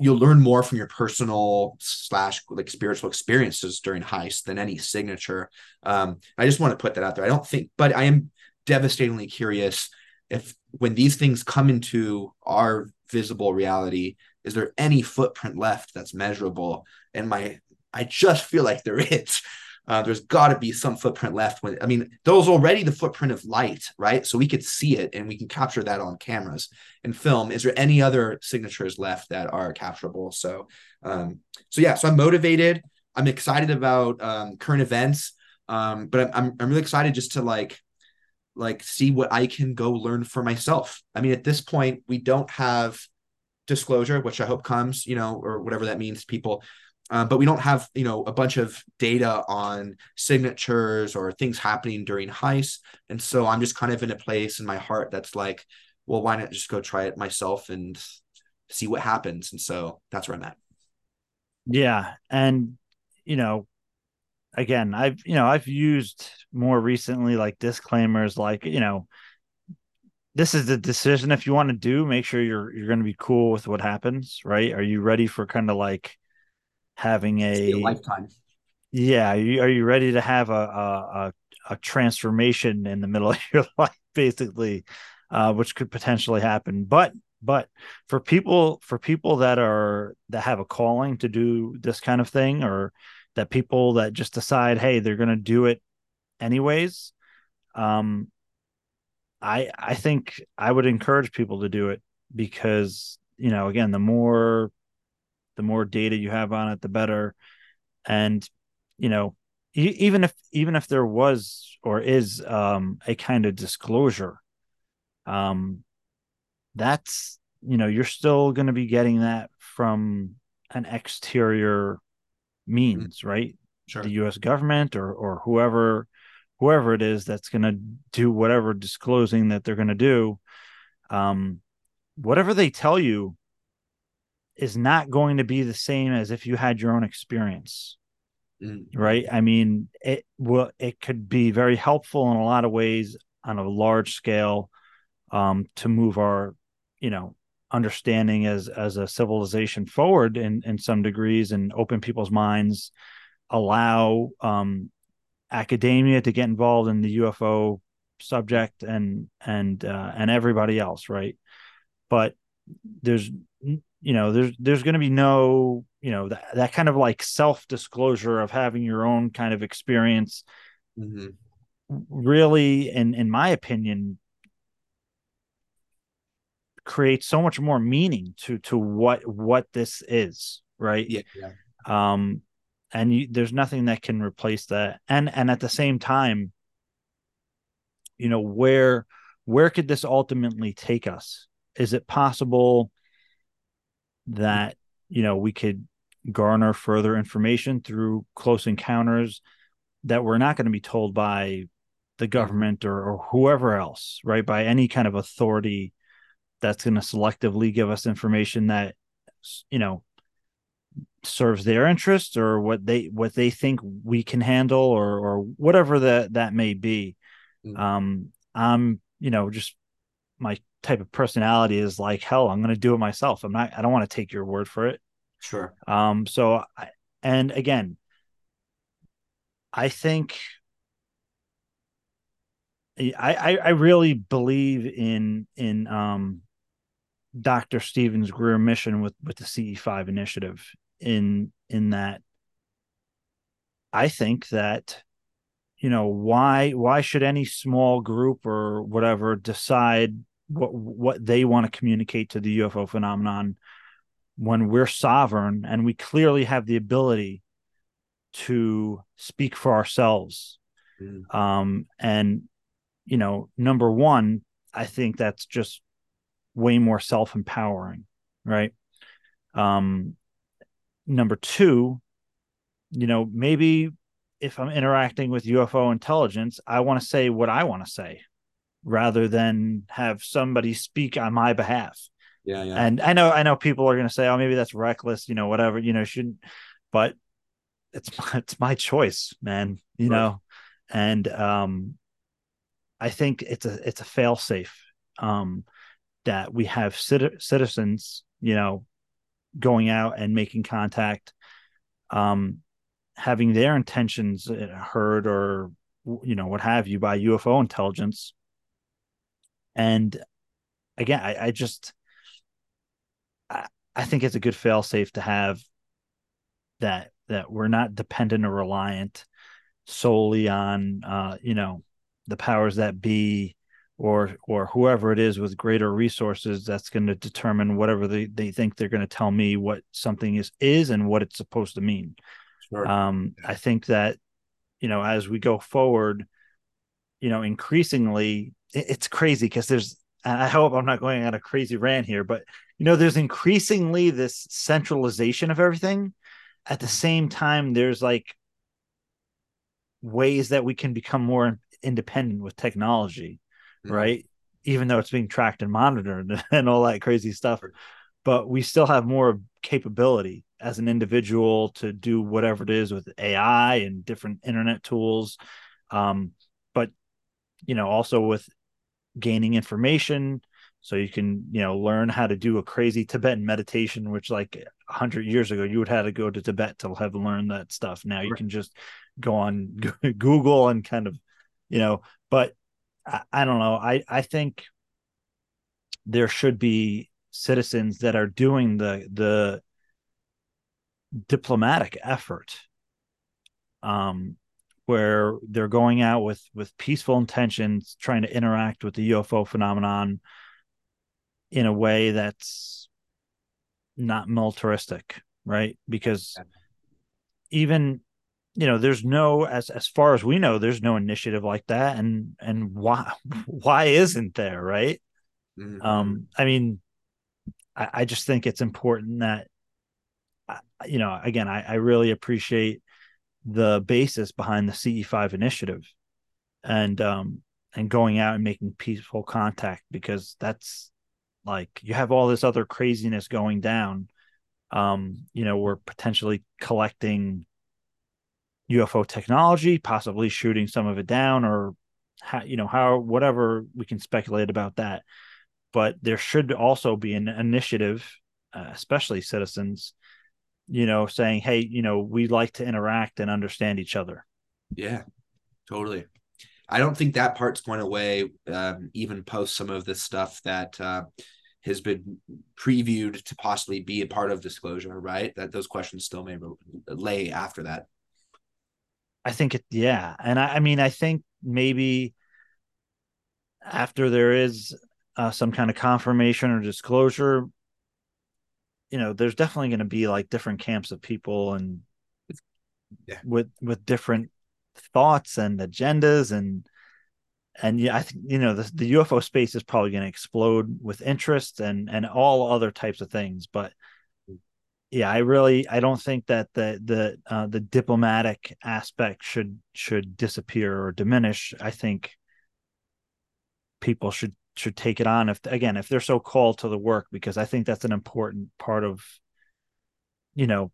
you'll learn more from your personal slash like spiritual experiences during HICE than any signature. Um, I just want to put that out there. I don't think, but I am devastatingly curious if when these things come into our visible reality is there any footprint left that's measurable and my i just feel like there is uh, there's got to be some footprint left when i mean there's already the footprint of light right? So we could see it and we can capture that on cameras and film. Is there any other signatures left that are capturable? So um so yeah so i'm motivated. I'm excited about um, current events. Um but I'm, I'm really excited just to like like see what i can go learn for myself. I mean at this point we don't have disclosure which i hope comes you know or whatever that means people uh, but we don't have you know a bunch of data on signatures or things happening during HICEs. And so i'm just kind of in a place in my heart that's like well why not just go try it myself and see what happens? And so that's where i'm at. Yeah. And you know again i've you know i've used more recently like disclaimers like you know this is the decision if you want to do make sure you're you're going to be cool with what happens right? Are you ready for kind of like having a, a lifetime. Yeah, are you, are you ready to have a, a a transformation in the middle of your life, basically, uh, which could potentially happen. But but for people for people that are that have a calling to do this kind of thing, or that people that just decide, hey, they're going to do it anyways. Um, I I think I would encourage people to do it because you know again the more the more data you have on it the better and you know even if even if there was or is um a kind of disclosure um that's you know you're still going to be getting that from an exterior means mm-hmm. right sure. the US government or or whoever whoever it is that's going to do whatever disclosing that they're going to do um whatever they tell you is not going to be the same as if you had your own experience mm. right i mean it will it could be very helpful in a lot of ways on a large scale um, to move our you know understanding as as a civilization forward in in some degrees and open people's minds allow um, academia to get involved in the ufo subject and and uh, and everybody else right but there's you know there's there's going to be no you know that, that kind of like self disclosure of having your own kind of experience mm-hmm. really in in my opinion creates so much more meaning to to what what this is right yeah, yeah. um and you, there's nothing that can replace that and and at the same time you know where where could this ultimately take us is it possible that you know we could garner further information through close encounters that we're not going to be told by the government or, or whoever else right by any kind of authority that's going to selectively give us information that you know serves their interests or what they what they think we can handle or or whatever that that may be mm-hmm. um i'm you know just my type of personality is like hell i'm going to do it myself i'm not i don't want to take your word for it sure um so I, and again i think I, I really believe in in um, Dr. Steven Greer's mission with with the CE5 initiative in in that I think that you know why why should any small group or whatever decide what what they want to communicate to the UFO phenomenon when we're sovereign and we clearly have the ability to speak for ourselves. Mm. Um, and you know, number one, I think that's just way more self empowering, right? Um, number two, you know, maybe if I'm interacting with UFO intelligence, I want to say what I want to say rather than have somebody speak on my behalf. Yeah, yeah. And I know I know people are going to say, "Oh, maybe that's reckless," you know, whatever, you know, shouldn't. But it's it's my choice, man. You right. know, and um, I think it's a it's a fail safe um that we have cit- citizens, you know, going out and making contact, um, having their intentions heard or you know what have you by UFO intelligence and again, I, I just I think it's a good fail safe to have that that we're not dependent or reliant solely on uh, you know the powers that be or or whoever it is with greater resources that's going to determine whatever they, they think they're going to tell me what something is is and what it's supposed to mean sure. um, i think that you know as we go forward you know increasingly it's crazy because there's i hope i'm not going on a crazy rant here but you know there's increasingly this centralization of everything. At the same time there's like ways that we can become more independent with technology mm-hmm. right? Even though it's being tracked and monitored and all that crazy stuff but we still have more capability as an individual to do whatever it is with ai and different internet tools. Um, you know also with gaining information. So you can you know learn how to do a crazy tibetan meditation which like 100 years ago you would have to go to tibet to have learned that stuff. Now you can just go on google and kind of you know but I, I don't know. I i think there should be citizens that are doing the the diplomatic effort um where they're going out with with peaceful intentions trying to interact with the UFO phenomenon in a way that's not militaristic, right? Because even you know, there's no as as far as we know, there's no initiative like that, and and why why isn't there, right? Mm-hmm. Um, I mean, I, I just think it's important that you know, again, I, I really appreciate the basis behind the CE5 initiative and um and going out and making peaceful contact because that's like you have all this other craziness going down. Um you know we're potentially collecting ufo technology possibly shooting some of it down or how you know how whatever we can speculate about that. But there should also be an initiative uh, especially citizens you know saying hey you know we like to interact and understand each other yeah totally I don't think that part's going away, um, even post some of the stuff that uh, has been previewed to possibly be a part of disclosure, right? That those questions still may lay after that. I think it, yeah. And I, I mean, I think maybe after there is uh, some kind of confirmation or disclosure, you know, there's definitely going to be like different camps of people and yeah. with with different thoughts and agendas and and yeah, I think you know the, the UFO space is probably going to explode with interest and and all other types of things. But yeah, I really I don't think that the the uh, the diplomatic aspect should should disappear or diminish. I think people should should take it on if again if they're so called to the work because I think that's an important part of you know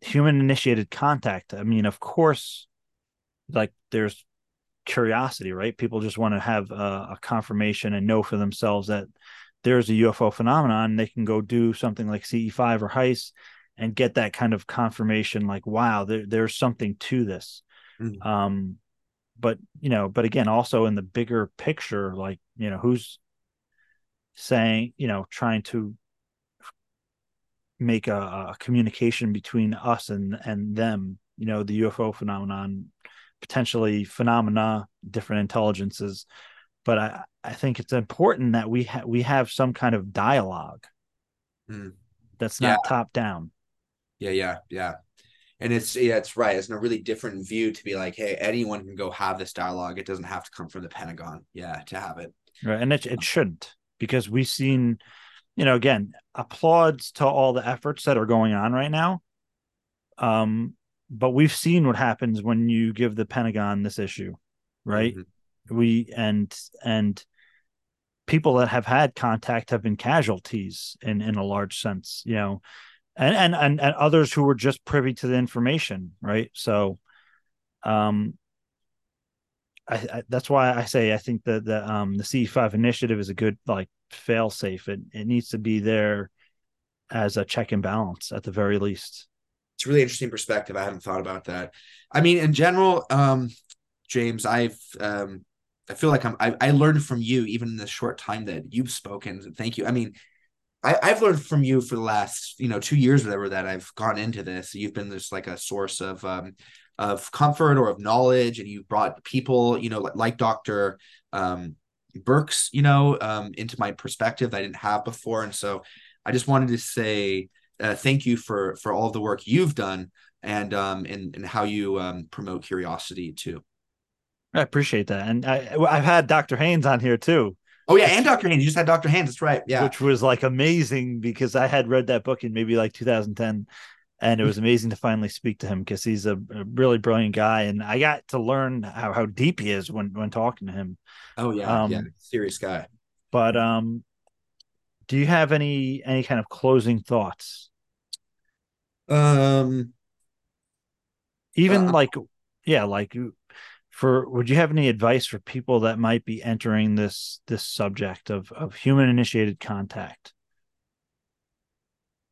human initiated contact. I mean, of course, like there's curiosity, right? People just want to have a, a, confirmation and know for themselves that there's a UFO phenomenon. They can go do something like CE5 or HICE and get that kind of confirmation, like, wow, there, there's something to this. Mm-hmm. Um, but you know, but again, also in the bigger picture, like, you know, who's saying, you know, trying to make a, a communication between us and and them, you know, the UFO phenomenon potentially phenomena, different intelligences. But I, I think it's important that we ha- we have some kind of dialogue mm. that's not yeah. top down. Yeah, yeah, yeah. And it's yeah, it's right. It's a really different view to be like, hey, anyone can go have this dialogue. It doesn't have to come from the Pentagon. Yeah, to have it. Right, and it it shouldn't because we've seen, you know, again, applauds to all the efforts that are going on right now. Um, but we've seen what happens when you give the Pentagon this issue, right? Mm-hmm. We and and people that have had contact have been casualties in in a large sense, you know, and and and, and others who were just privy to the information, right? So, um, I, I, that's why I say I think that the um the C five initiative is a good like fail safe. It it needs to be there as a check and balance at the very least it's a really interesting perspective. I hadn't thought about that. I mean, in general, um, James, I've um, I feel like I'm I, I learned from you even in the short time that you've spoken. Thank you. I mean, I, have learned from you for the last, you know, two years, or whatever, that I've gone into this. You've been just like a source of um, of comfort or of knowledge, and you've brought people, you know, like, like Doctor um, Burkes, you know, um, into my perspective that I didn't have before, and so I just wanted to say uh, thank you for for all the work you've done and um and and how you um, promote curiosity too. I appreciate that, and I I've had Dr. Haines on here too. Oh yeah, and Dr. Haines. You just had Dr. Haines. That's right. Yeah, which was like amazing because I had read that book in maybe like 2010, and it was amazing to finally speak to him because he's a, a, really brilliant guy, and I got to learn how how deep he is when when talking to him. Oh yeah, um, yeah, serious guy. But um, do you have any any kind of closing thoughts? Um, even uh, like yeah, like for would you have any advice for people that might be entering this this subject of of human initiated contact?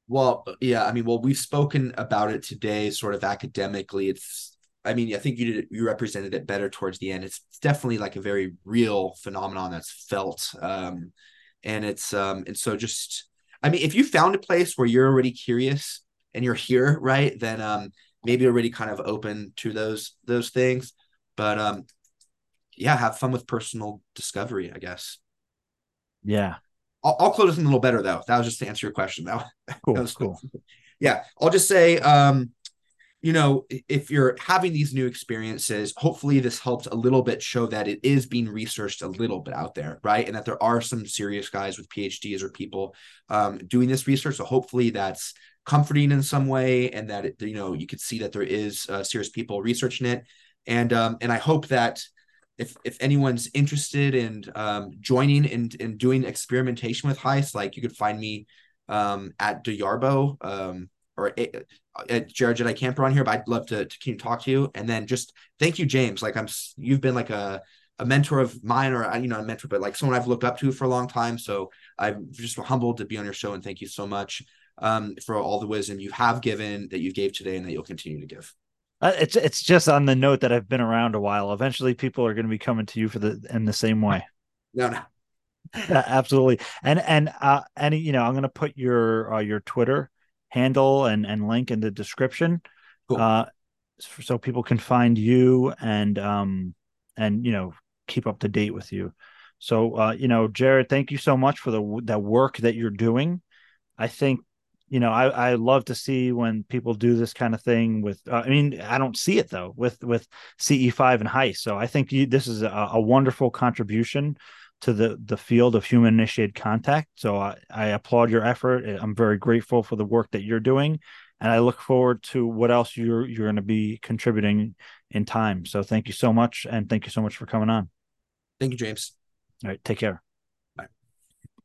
Well, yeah, I mean, well, we've spoken about it today, sort of academically. It's, I mean, I think you did you represented it better towards the end. It's definitely like a very real phenomenon that's felt. Um, and it's um and so just i mean if you found a place where you're already curious and you're here right then um maybe already kind of open to those those things but um yeah have fun with personal discovery i guess yeah i'll, I'll close this a little better though that was just to answer your question that, cool, that was cool yeah i'll just say um you know, if you're having these new experiences, hopefully this helps a little bit show that it is being researched a little bit out there, right? And that there are some serious guys with PhDs or people um, doing this research. So hopefully that's comforting in some way, and that it, you know you could see that there is uh, serious people researching it. And um, and I hope that if if anyone's interested in um, joining and in, in doing experimentation with HICE, like you could find me um, at DaYarbo um, or at Jared Jedi Camper on here, but I'd love to, to keep talk to you. And then just thank you, James. Like I'm, you've been like a, a mentor of mine or, you know, a mentor, but like someone I've looked up to for a long time. So I'm just humbled to be on your show and thank you so much um, for all the wisdom you have given that you gave today and that you'll continue to give. Uh, it's it's just on the note that I've been around a while. Eventually, people are going to be coming to you for the in the same way. No, no, yeah, absolutely. And and uh, any you know, I'm going to put your uh, your Twitter handle and, and link in the description. Cool. Uh, so people can find you and um and you know keep up to date with you. So uh, you know, Jared, thank you so much for the that work that you're doing. I think you know I I love to see when people do this kind of thing with. Uh, I mean, I don't see it though with with CE5 and HICE. So I think you, this is a, a wonderful contribution to the the field of human initiated contact. So I, I applaud your effort. I'm very grateful for the work that you're doing, and I look forward to what else you're you're going to be contributing in time. So thank you so much, and thank you so much for coming on. Thank you, James. All right, take care.